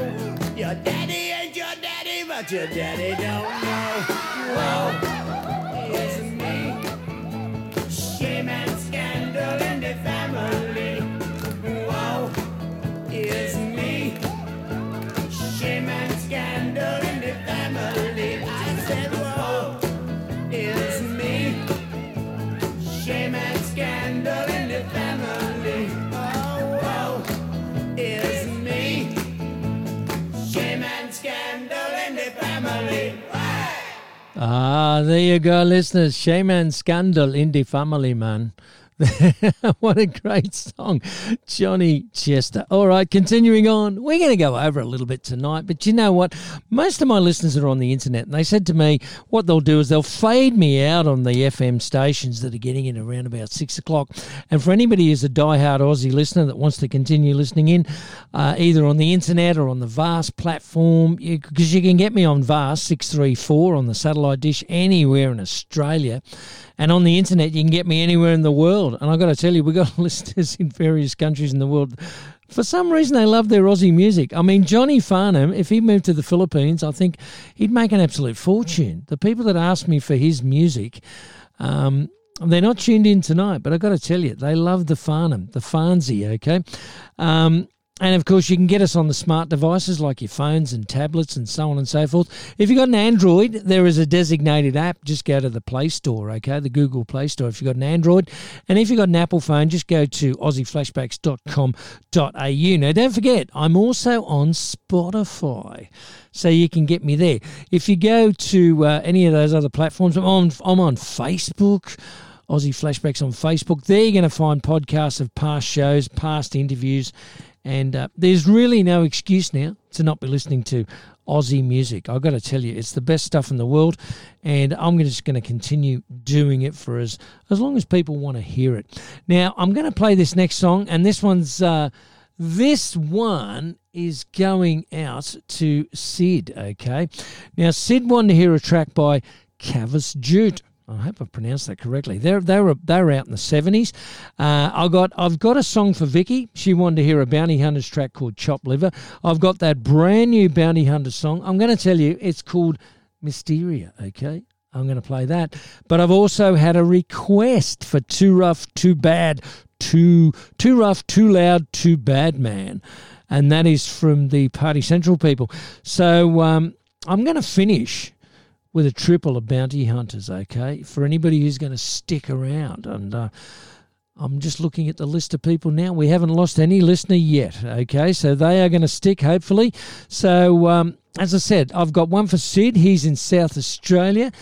Your daddy ain't your daddy, but your daddy don't know. Whoa, Ah, there you go, listeners. Shame and scandal in the family, man. what a great song, Johnny Chester. All right, continuing on. We're going to go over a little bit tonight, but you know what? Most of my listeners are on the internet, and they said to me what they'll do is they'll fade me out on the FM stations that are getting in around about six o'clock. And for anybody who's a diehard Aussie listener that wants to continue listening in, uh, either on the internet or on the Vast platform, because you, you can get me on Vast 634 on the satellite dish anywhere in Australia. And on the internet, you can get me anywhere in the world. And I've got to tell you, we've got listeners in various countries in the world. For some reason, they love their Aussie music. I mean, Johnny Farnham, if he moved to the Philippines, I think he'd make an absolute fortune. The people that ask me for his music, um, they're not tuned in tonight, but I've got to tell you, they love the Farnham, the Farnsey, okay? Um, and of course, you can get us on the smart devices like your phones and tablets and so on and so forth. If you've got an Android, there is a designated app. Just go to the Play Store, okay? The Google Play Store if you've got an Android. And if you've got an Apple phone, just go to aussieflashbacks.com.au. Now, don't forget, I'm also on Spotify, so you can get me there. If you go to uh, any of those other platforms, I'm on, I'm on Facebook. Aussie Flashbacks on Facebook. There you're going to find podcasts of past shows, past interviews, and uh, there's really no excuse now to not be listening to Aussie music. I've got to tell you, it's the best stuff in the world, and I'm just going to continue doing it for as as long as people want to hear it. Now, I'm going to play this next song, and this one's uh, this one is going out to Sid. Okay, now Sid wanted to hear a track by Cavis Jute. I hope I pronounced that correctly. They they were they were out in the seventies. Uh, I got I've got a song for Vicky. She wanted to hear a Bounty Hunters track called Chop Liver. I've got that brand new Bounty Hunters song. I'm going to tell you it's called Mysteria. Okay. I'm going to play that. But I've also had a request for Too Rough, Too Bad, Too Too Rough, Too Loud, Too Bad Man. And that is from the Party Central people. So um, I'm going to finish with a triple of bounty hunters, okay? For anybody who's going to stick around. And uh, I'm just looking at the list of people now. We haven't lost any listener yet, okay? So they are going to stick, hopefully. So, um, as I said, I've got one for Sid. He's in South Australia.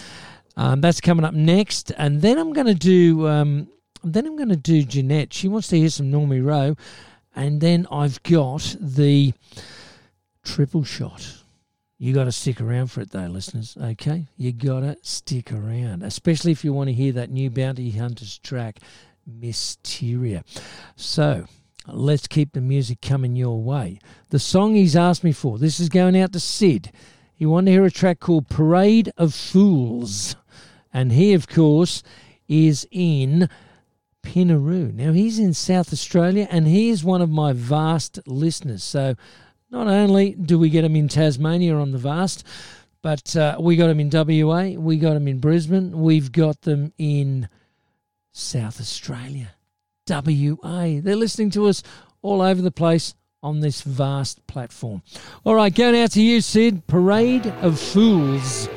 Um, that's coming up next. And then I'm going to do. Um, then I'm going to do Jeanette. She wants to hear some Normie Rowe. And then I've got the triple shot. You got to stick around for it, though, listeners. Okay, you got to stick around, especially if you want to hear that new Bounty Hunters track, Mysteria. So let's keep the music coming your way. The song he's asked me for. This is going out to Sid. He wanted to hear a track called Parade of Fools, and he, of course, is in Pinnaroo. Now he's in South Australia, and he is one of my vast listeners. So not only do we get them in Tasmania on the vast, but uh, we got them in WA, we got them in Brisbane, we've got them in South Australia, WA. They're listening to us all over the place on this vast platform. All right, going out to you, Sid. Parade of Fools.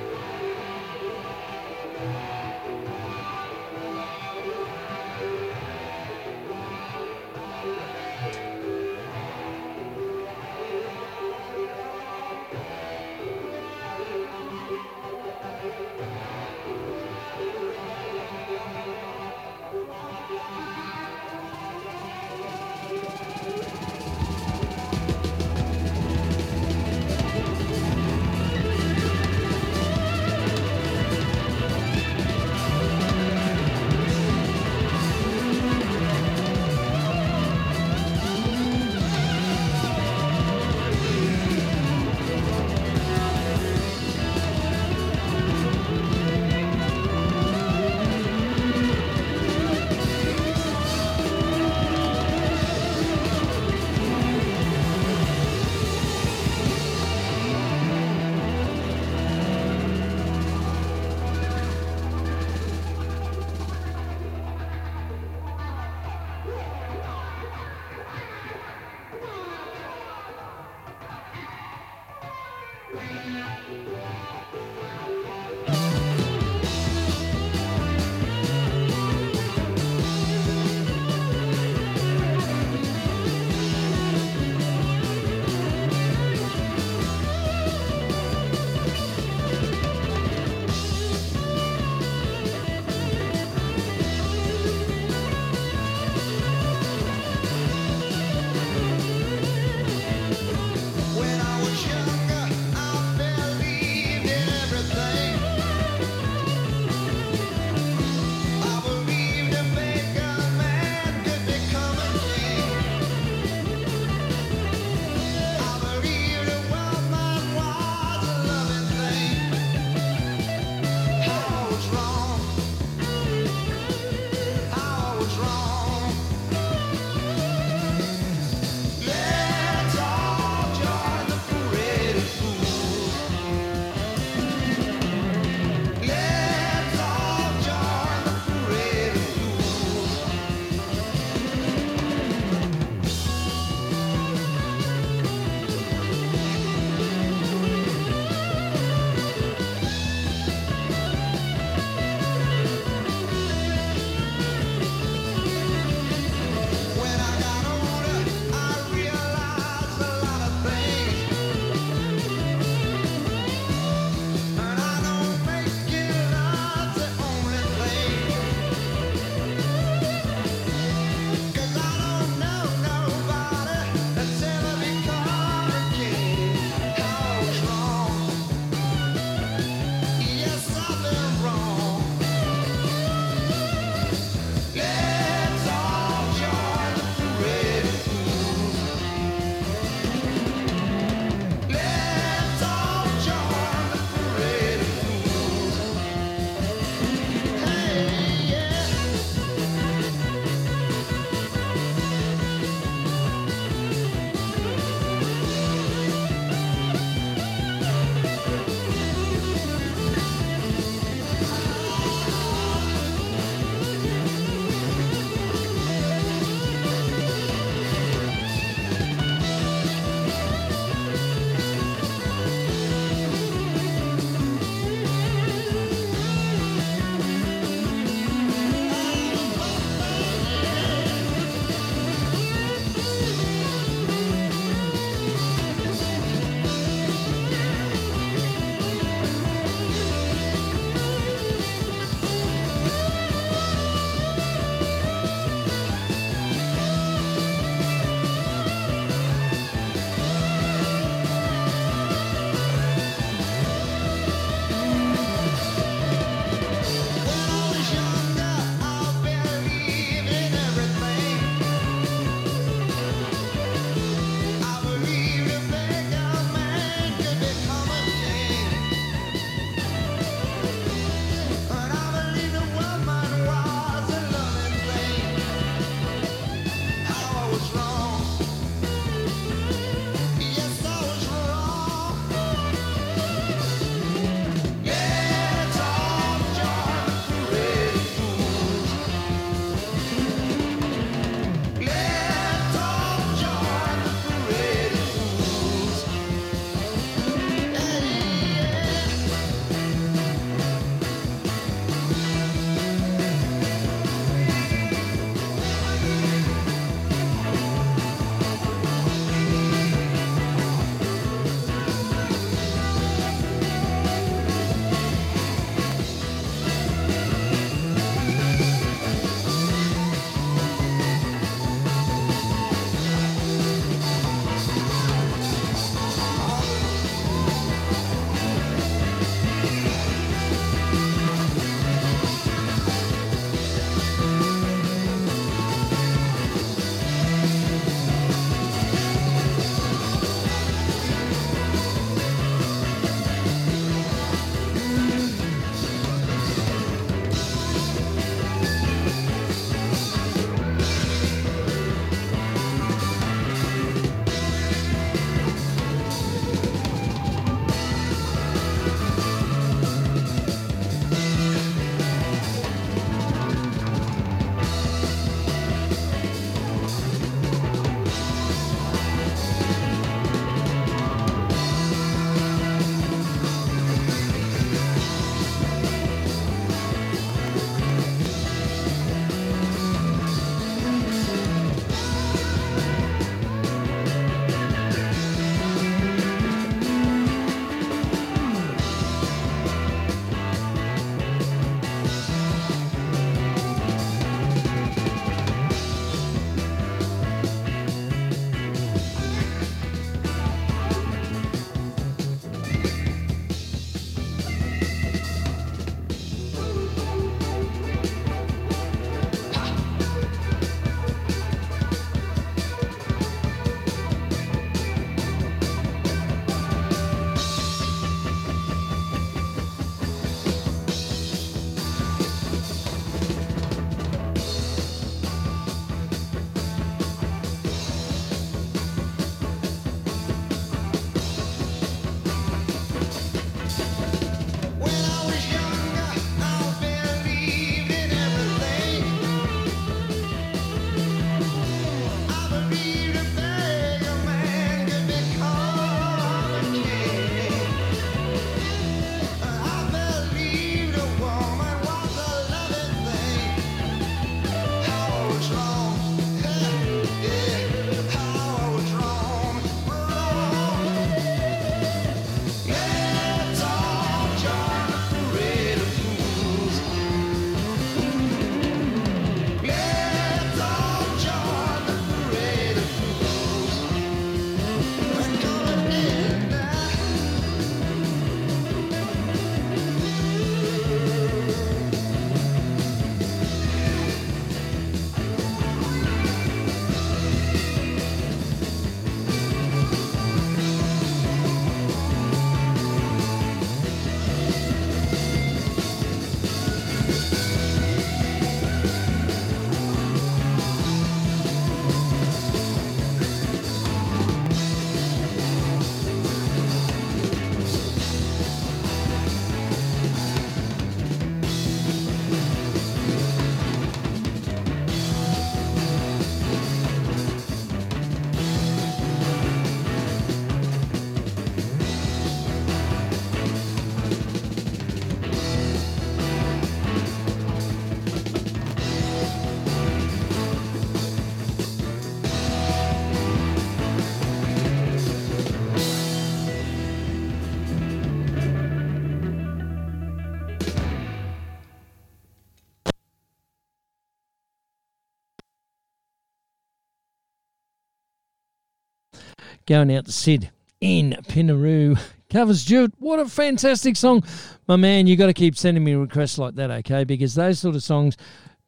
Going out to Sid in Pinnaroo. Covers Jude. What a fantastic song. My man, you got to keep sending me requests like that, okay? Because those sort of songs,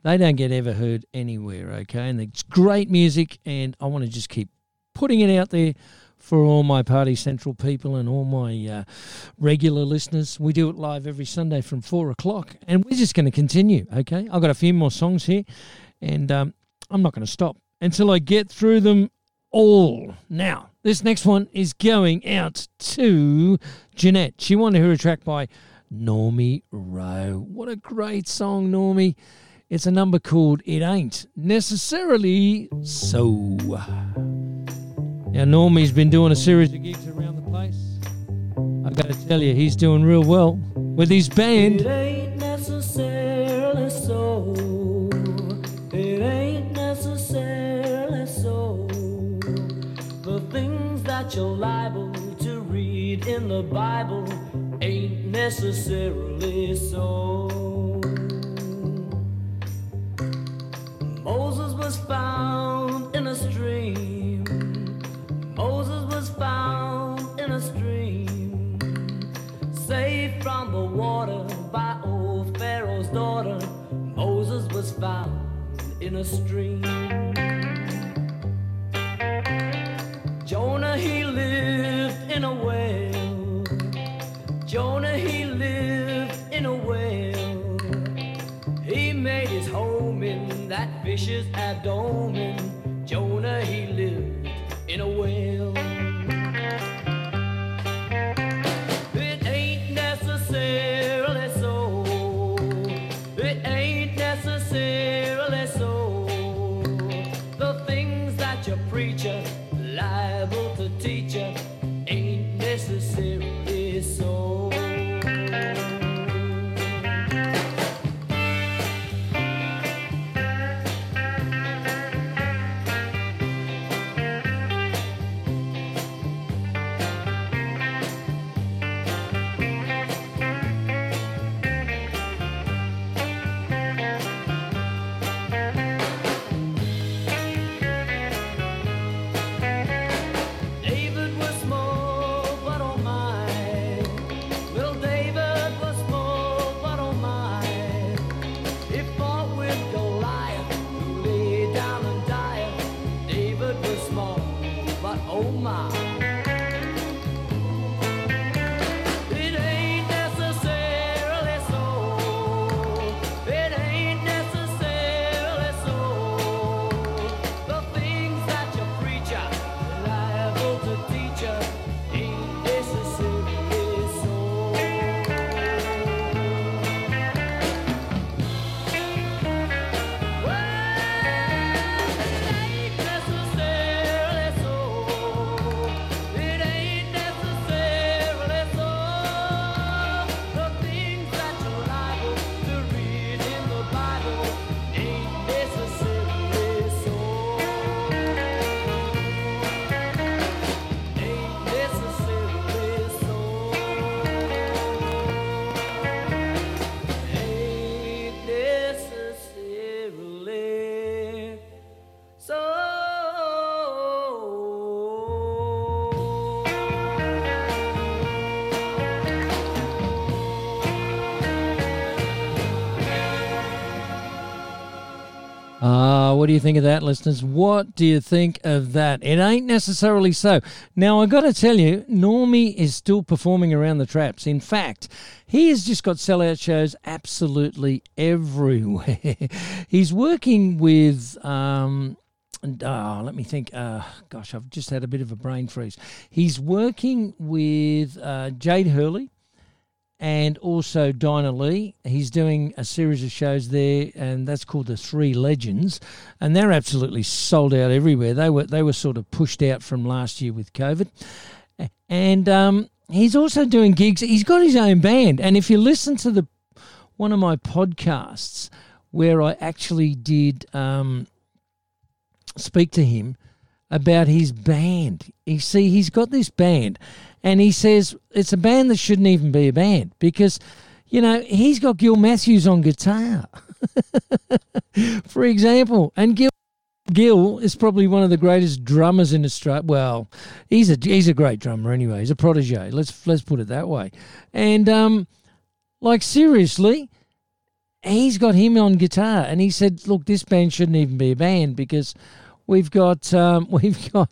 they don't get ever heard anywhere, okay? And it's great music, and I want to just keep putting it out there for all my Party Central people and all my uh, regular listeners. We do it live every Sunday from four o'clock, and we're just going to continue, okay? I've got a few more songs here, and um, I'm not going to stop until I get through them all. Now, this next one is going out to Jeanette. She wanted to hear a track by Normie Rowe. What a great song, Normie. It's a number called It Ain't Necessarily So. Now, Normie's been doing a series of gigs around the place. I've gotta tell you, he's doing real well with his band. That you're liable to read in the Bible ain't necessarily so. Moses was found in a stream. Moses was found in a stream saved from the water by old Pharaoh's daughter. Moses was found in a stream. Jonah, he lived in a well. Jonah, he lived in a well. He made his home in that fish's abdomen. Jonah, he lived in a well. What do you think of that, listeners? What do you think of that? It ain't necessarily so. Now, I got to tell you, Normie is still performing around the traps. In fact, he has just got sellout shows absolutely everywhere. He's working with. Um, and, oh, let me think. Uh, gosh, I've just had a bit of a brain freeze. He's working with uh, Jade Hurley and also Dinah Lee. He's doing a series of shows there, and that's called the Three Legends, and they're absolutely sold out everywhere. They were they were sort of pushed out from last year with COVID, and um, he's also doing gigs. He's got his own band, and if you listen to the one of my podcasts where I actually did um, speak to him about his band. You see, he's got this band, and he says it's a band that shouldn't even be a band because, you know, he's got Gil Matthews on guitar, for example, and Gil. Gil is probably one of the greatest drummers in Australia. Well, he's a he's a great drummer anyway. He's a protege. Let's let's put it that way. And um, like seriously, he's got him on guitar, and he said, "Look, this band shouldn't even be a band because we've got um, we've got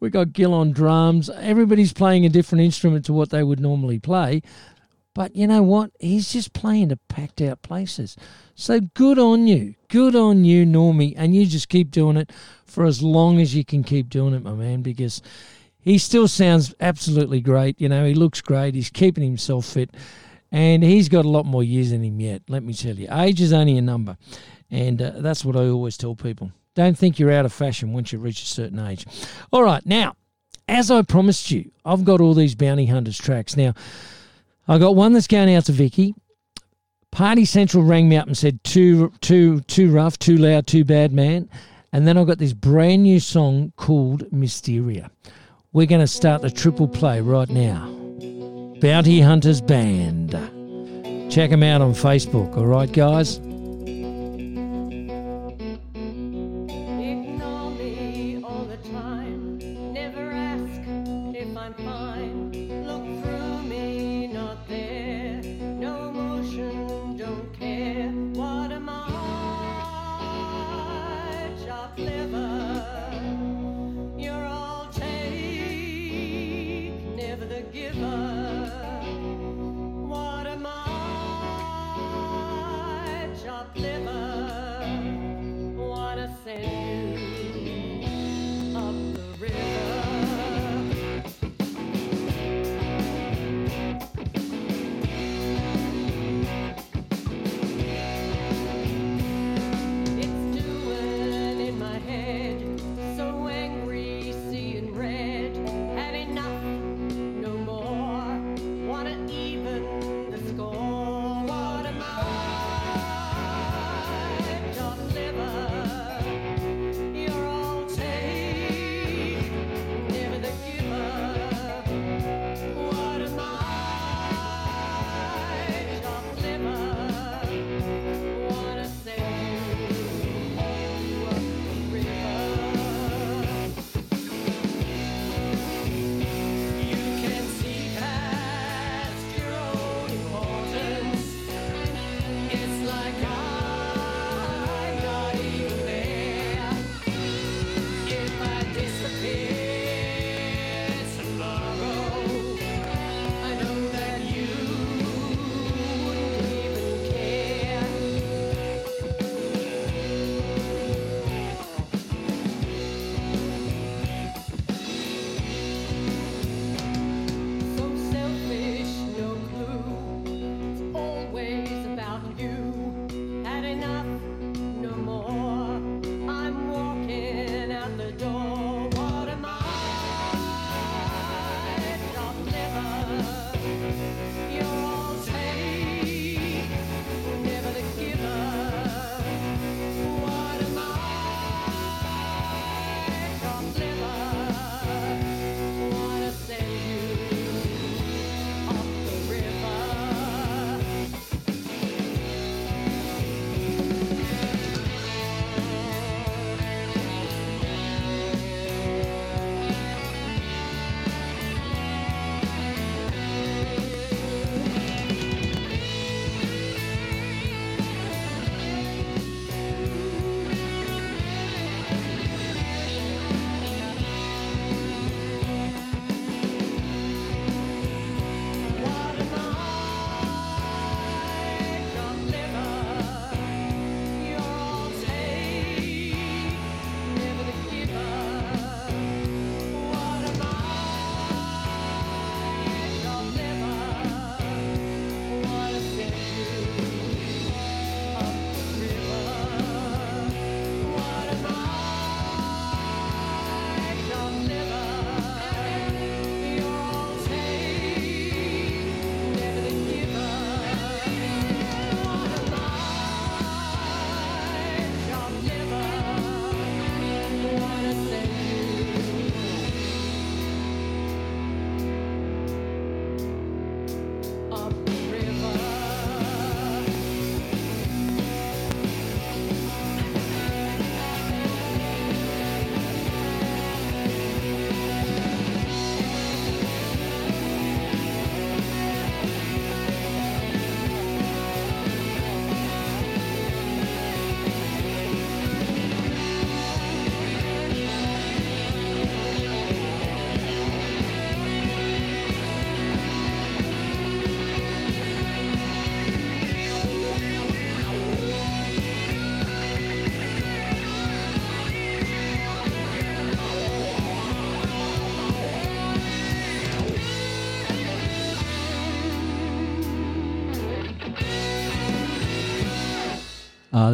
we've got Gil on drums. Everybody's playing a different instrument to what they would normally play. But you know what? He's just playing to packed out places. So good on you. Good on you, Normie. And you just keep doing it for as long as you can keep doing it, my man, because he still sounds absolutely great. You know, he looks great. He's keeping himself fit. And he's got a lot more years in him yet, let me tell you. Age is only a number. And uh, that's what I always tell people. Don't think you're out of fashion once you reach a certain age. All right, now, as I promised you, I've got all these Bounty Hunters tracks. Now, I got one that's going out to Vicky. Party Central rang me up and said too too too rough, too loud, too bad, man. And then I got this brand new song called Mysteria. We're going to start the triple play right now. Bounty Hunters Band. Check them out on Facebook, all right, guys? I?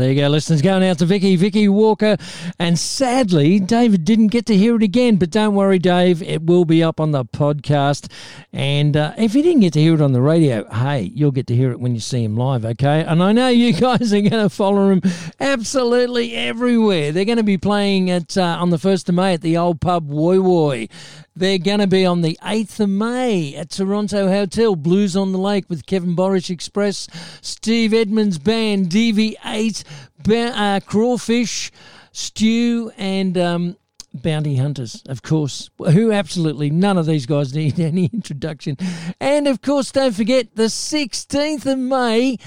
There you go, listeners. Going out to Vicky, Vicky Walker. And sadly, David didn't get to hear it again. But don't worry, Dave. It will be up on the podcast. And uh, if you didn't get to hear it on the radio, hey, you'll get to hear it when you see him live, okay? And I know you guys are going to follow him absolutely everywhere. They're going to be playing at uh, on the 1st of May at the old pub Woy Woy. They're going to be on the 8th of May at Toronto Hotel, Blues on the Lake with Kevin Borich Express, Steve Edmonds Band, DV8, ba- uh, Crawfish, Stew, and um, Bounty Hunters, of course, who absolutely none of these guys need any introduction. And of course, don't forget the 16th of May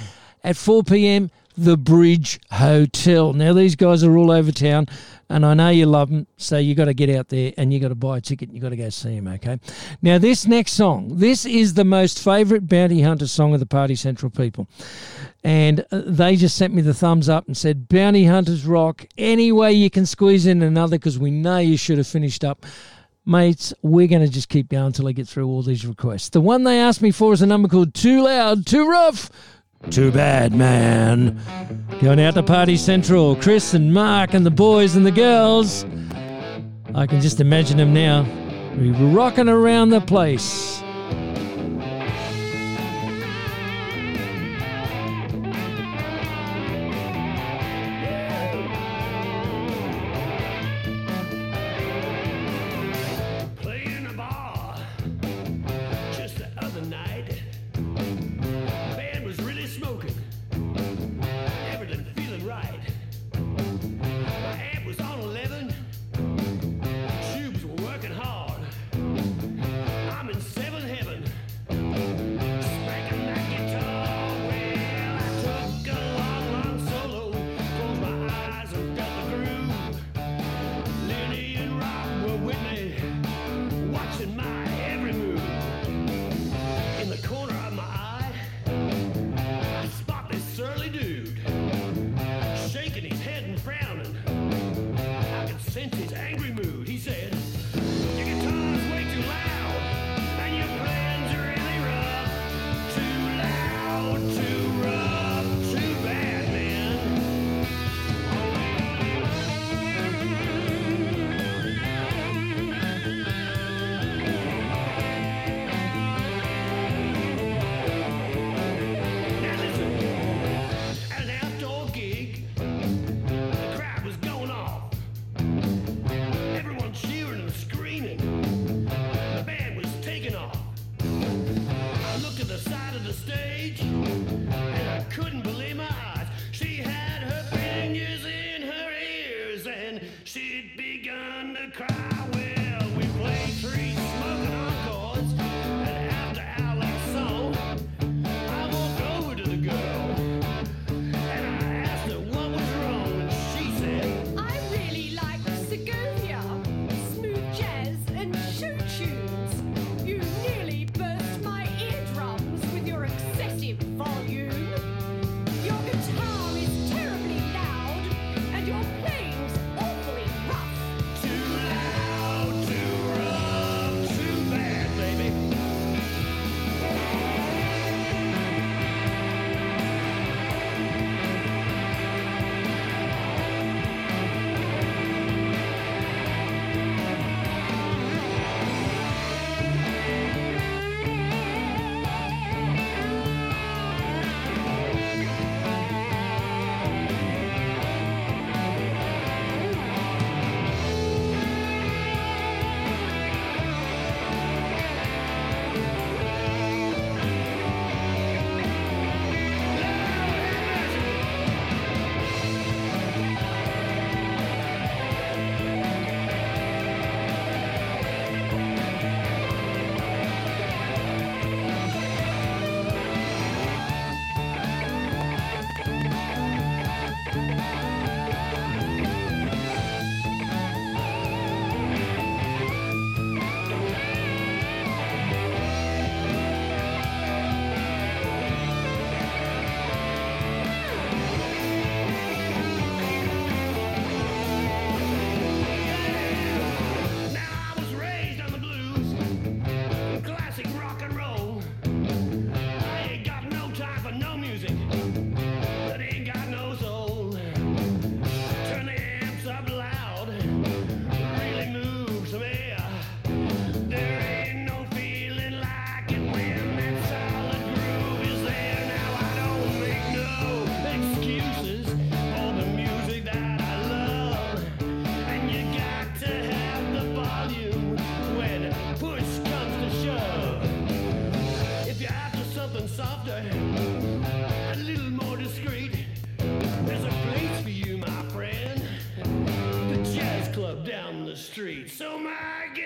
at 4 p.m. The Bridge Hotel. Now, these guys are all over town, and I know you love them, so you got to get out there and you got to buy a ticket and you got to go see them, okay? Now, this next song, this is the most favourite Bounty Hunter song of the Party Central people. And uh, they just sent me the thumbs up and said, Bounty Hunters rock. Any way you can squeeze in another, because we know you should have finished up. Mates, we're going to just keep going until I get through all these requests. The one they asked me for is a number called Too Loud, Too Rough, Too Bad, Man. Going out to Party Central, Chris and Mark and the boys and the girls. I can just imagine them now. We were rocking around the place.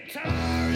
Guitar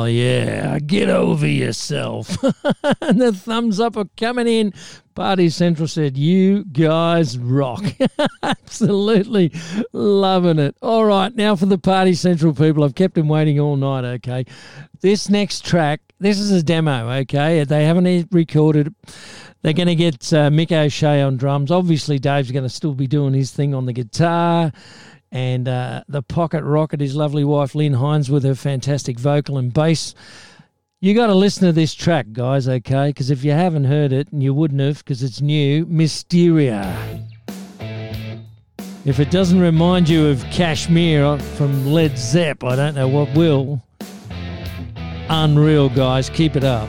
Oh yeah, get over yourself. and the thumbs up are coming in. Party Central said, "You guys rock." Absolutely loving it. All right, now for the Party Central people. I've kept them waiting all night. Okay, this next track, this is a demo. Okay, they haven't recorded. They're going to get uh, Mick O'Shea on drums. Obviously, Dave's going to still be doing his thing on the guitar and uh, the pocket rocket, his lovely wife Lynn Hines with her fantastic vocal and bass. You got to listen to this track, guys, okay? Because if you haven't heard it, and you wouldn't have because it's new, Mysteria. If it doesn't remind you of Kashmir from Led Zepp, I don't know what will. Unreal, guys. Keep it up.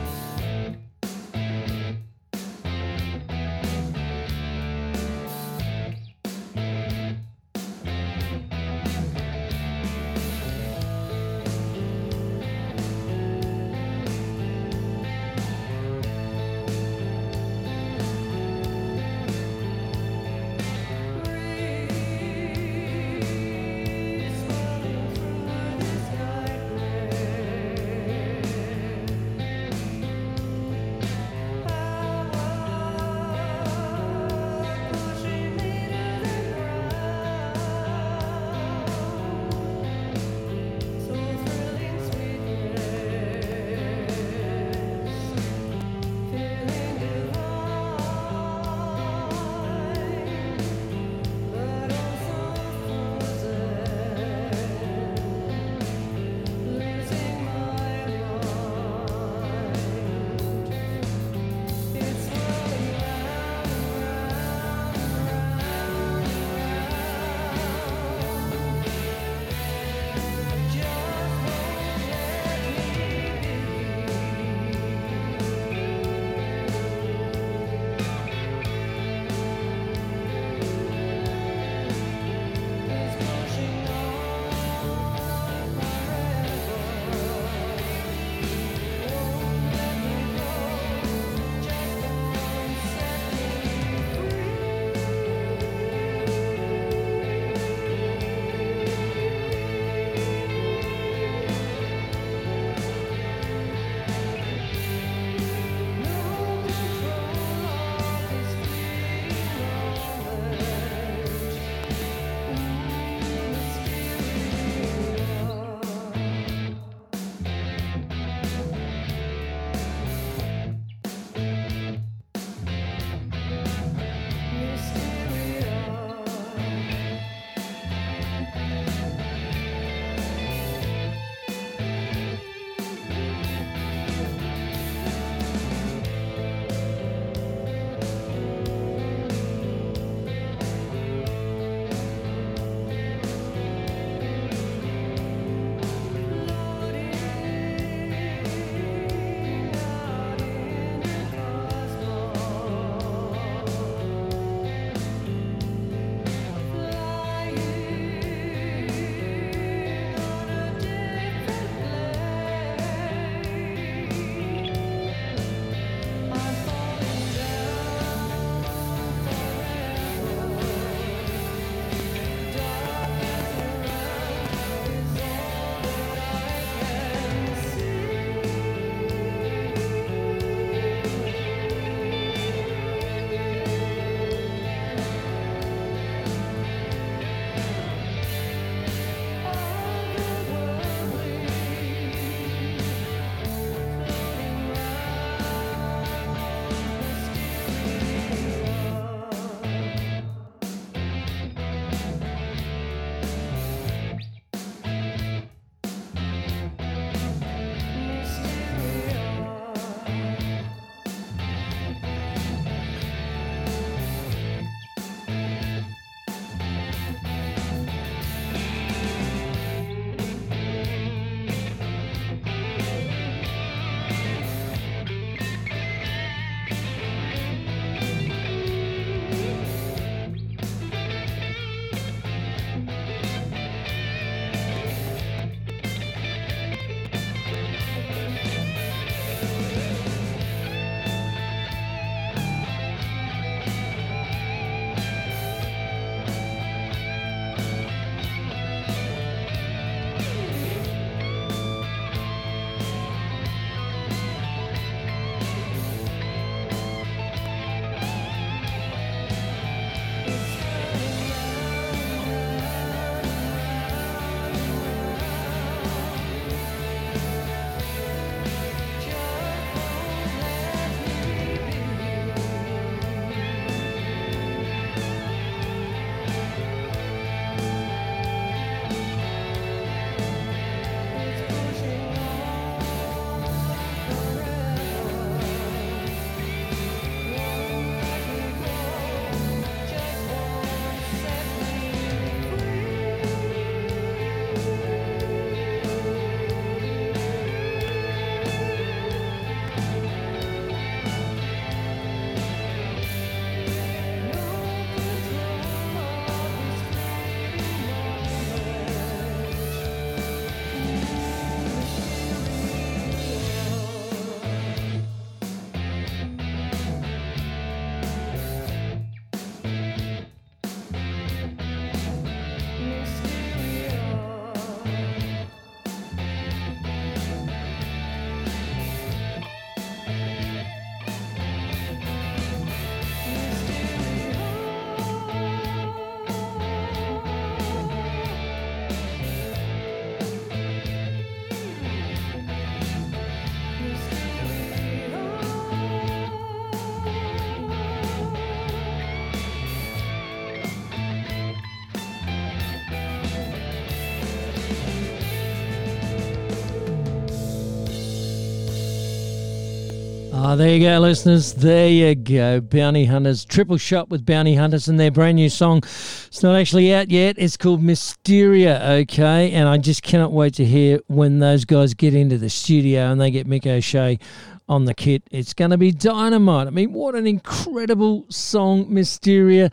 Ah, there you go, listeners. There you go. Bounty Hunters, triple shot with Bounty Hunters and their brand new song. It's not actually out yet. It's called Mysteria, okay? And I just cannot wait to hear when those guys get into the studio and they get Mick O'Shea on the kit. It's going to be dynamite. I mean, what an incredible song, Mysteria.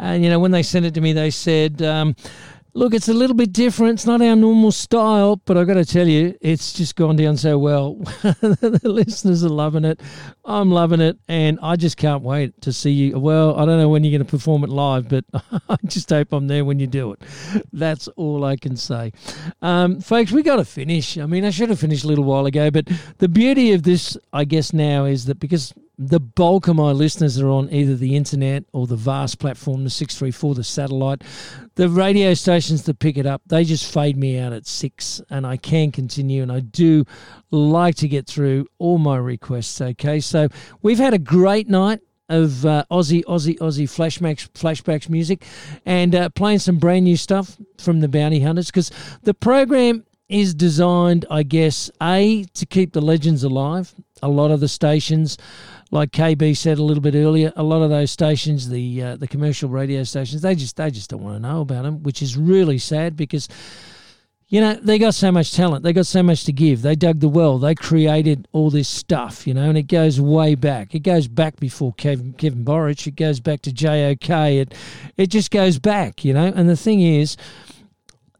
And, you know, when they sent it to me, they said, um, Look, it's a little bit different. It's not our normal style, but I've got to tell you, it's just gone down so well. the listeners are loving it. I'm loving it. And I just can't wait to see you. Well, I don't know when you're going to perform it live, but I just hope I'm there when you do it. That's all I can say. Um, folks, we got to finish. I mean, I should have finished a little while ago, but the beauty of this, I guess, now is that because the bulk of my listeners are on either the internet or the vast platform, the 634, the satellite. The radio stations that pick it up, they just fade me out at six, and I can continue. And I do like to get through all my requests. Okay, so we've had a great night of uh, Aussie, Aussie, Aussie flashbacks, flashbacks music, and uh, playing some brand new stuff from the Bounty Hunters because the program is designed, I guess, a to keep the legends alive. A lot of the stations, like KB said a little bit earlier, a lot of those stations, the uh, the commercial radio stations, they just they just don't want to know about them, which is really sad because you know, they got so much talent. They got so much to give. They dug the well. They created all this stuff, you know, and it goes way back. It goes back before Kevin, Kevin Borich. It goes back to JOK. It, it just goes back, you know. And the thing is,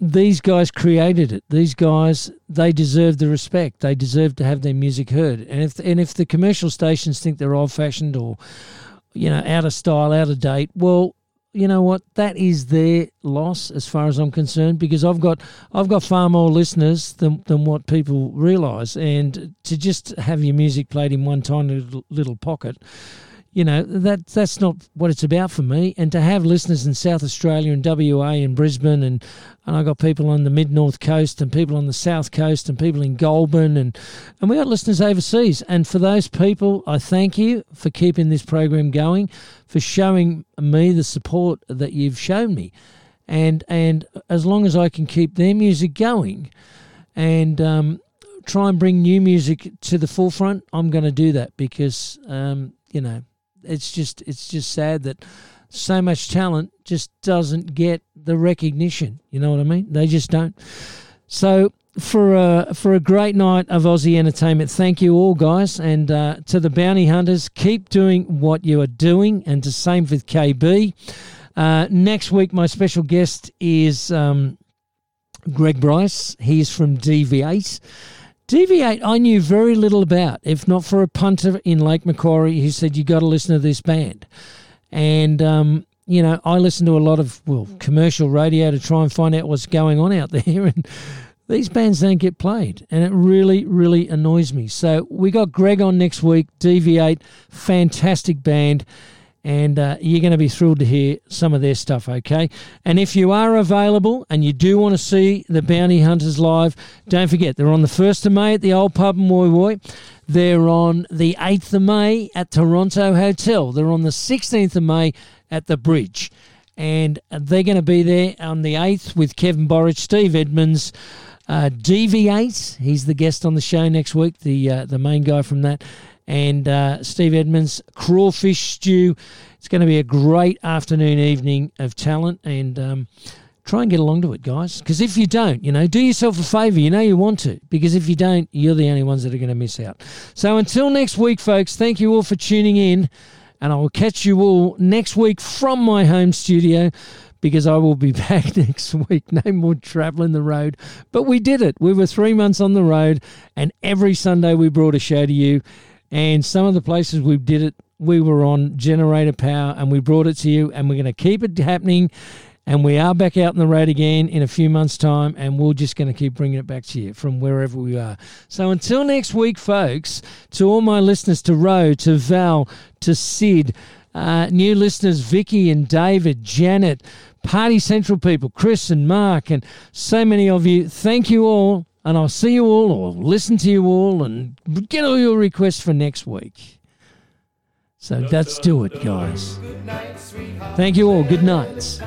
these guys created it. These guys, they deserve the respect. They deserve to have their music heard. And if and if the commercial stations think they're old fashioned or, you know, out of style, out of date, well, you know what? That is their loss, as far as I'm concerned, because I've got I've got far more listeners than than what people realise, and to just have your music played in one tiny little, little pocket, you know that that's not what it's about for me. And to have listeners in South Australia and WA and Brisbane, and and I got people on the mid north coast and people on the south coast and people in Goulburn, and and we got listeners overseas. And for those people, I thank you for keeping this program going, for showing me the support that you've shown me, and and as long as I can keep their music going, and um, try and bring new music to the forefront, I'm going to do that because um, you know it's just it's just sad that so much talent just doesn't get the recognition. You know what I mean? They just don't. So for a for a great night of Aussie entertainment, thank you all guys, and uh, to the bounty hunters, keep doing what you are doing, and to same with KB. Uh, next week, my special guest is um, Greg Bryce. He's from DV8. DV8, I knew very little about, if not for a punter in Lake Macquarie who said, you got to listen to this band. And, um, you know, I listen to a lot of, well, commercial radio to try and find out what's going on out there. And these bands don't get played. And it really, really annoys me. So we got Greg on next week, DV8, fantastic band and uh, you're going to be thrilled to hear some of their stuff, okay? And if you are available and you do want to see the Bounty Hunters live, don't forget they're on the 1st of May at the Old Pub in Woy Woy. They're on the 8th of May at Toronto Hotel. They're on the 16th of May at the Bridge. And they're going to be there on the 8th with Kevin Borich, Steve Edmonds, uh, DV8. He's the guest on the show next week, the uh, the main guy from that and uh, Steve Edmonds, crawfish stew. It's going to be a great afternoon, evening of talent, and um, try and get along to it, guys. Because if you don't, you know, do yourself a favour. You know you want to, because if you don't, you're the only ones that are going to miss out. So until next week, folks, thank you all for tuning in, and I will catch you all next week from my home studio because I will be back next week. No more traveling the road. But we did it. We were three months on the road, and every Sunday we brought a show to you. And some of the places we did it, we were on generator power and we brought it to you, and we're going to keep it happening. And we are back out on the road again in a few months' time, and we're just going to keep bringing it back to you from wherever we are. So until next week, folks, to all my listeners, to Ro, to Val, to Sid, uh, new listeners, Vicky and David, Janet, Party Central people, Chris and Mark, and so many of you, thank you all and I'll see you all or listen to you all and get all your requests for next week. So let's do it, guys. Thank you all. Good nights.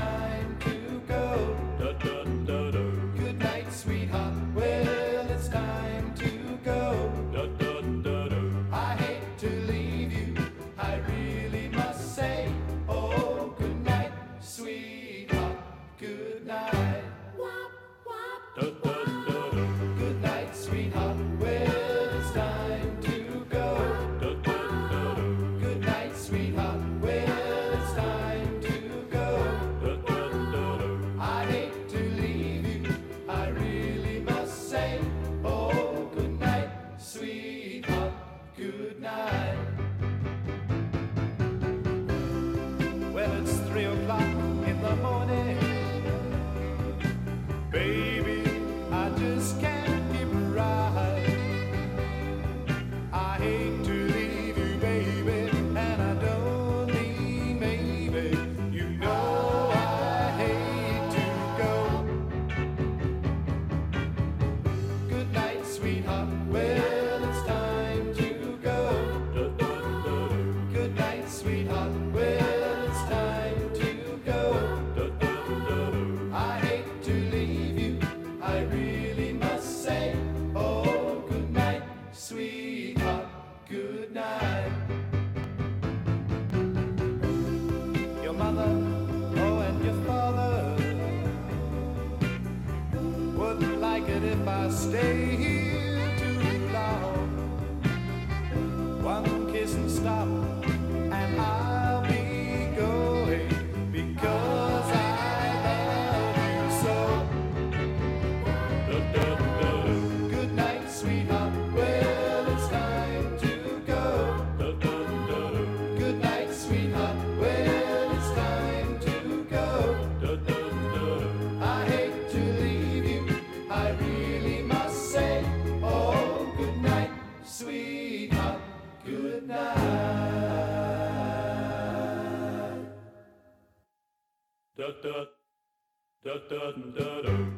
da da da da.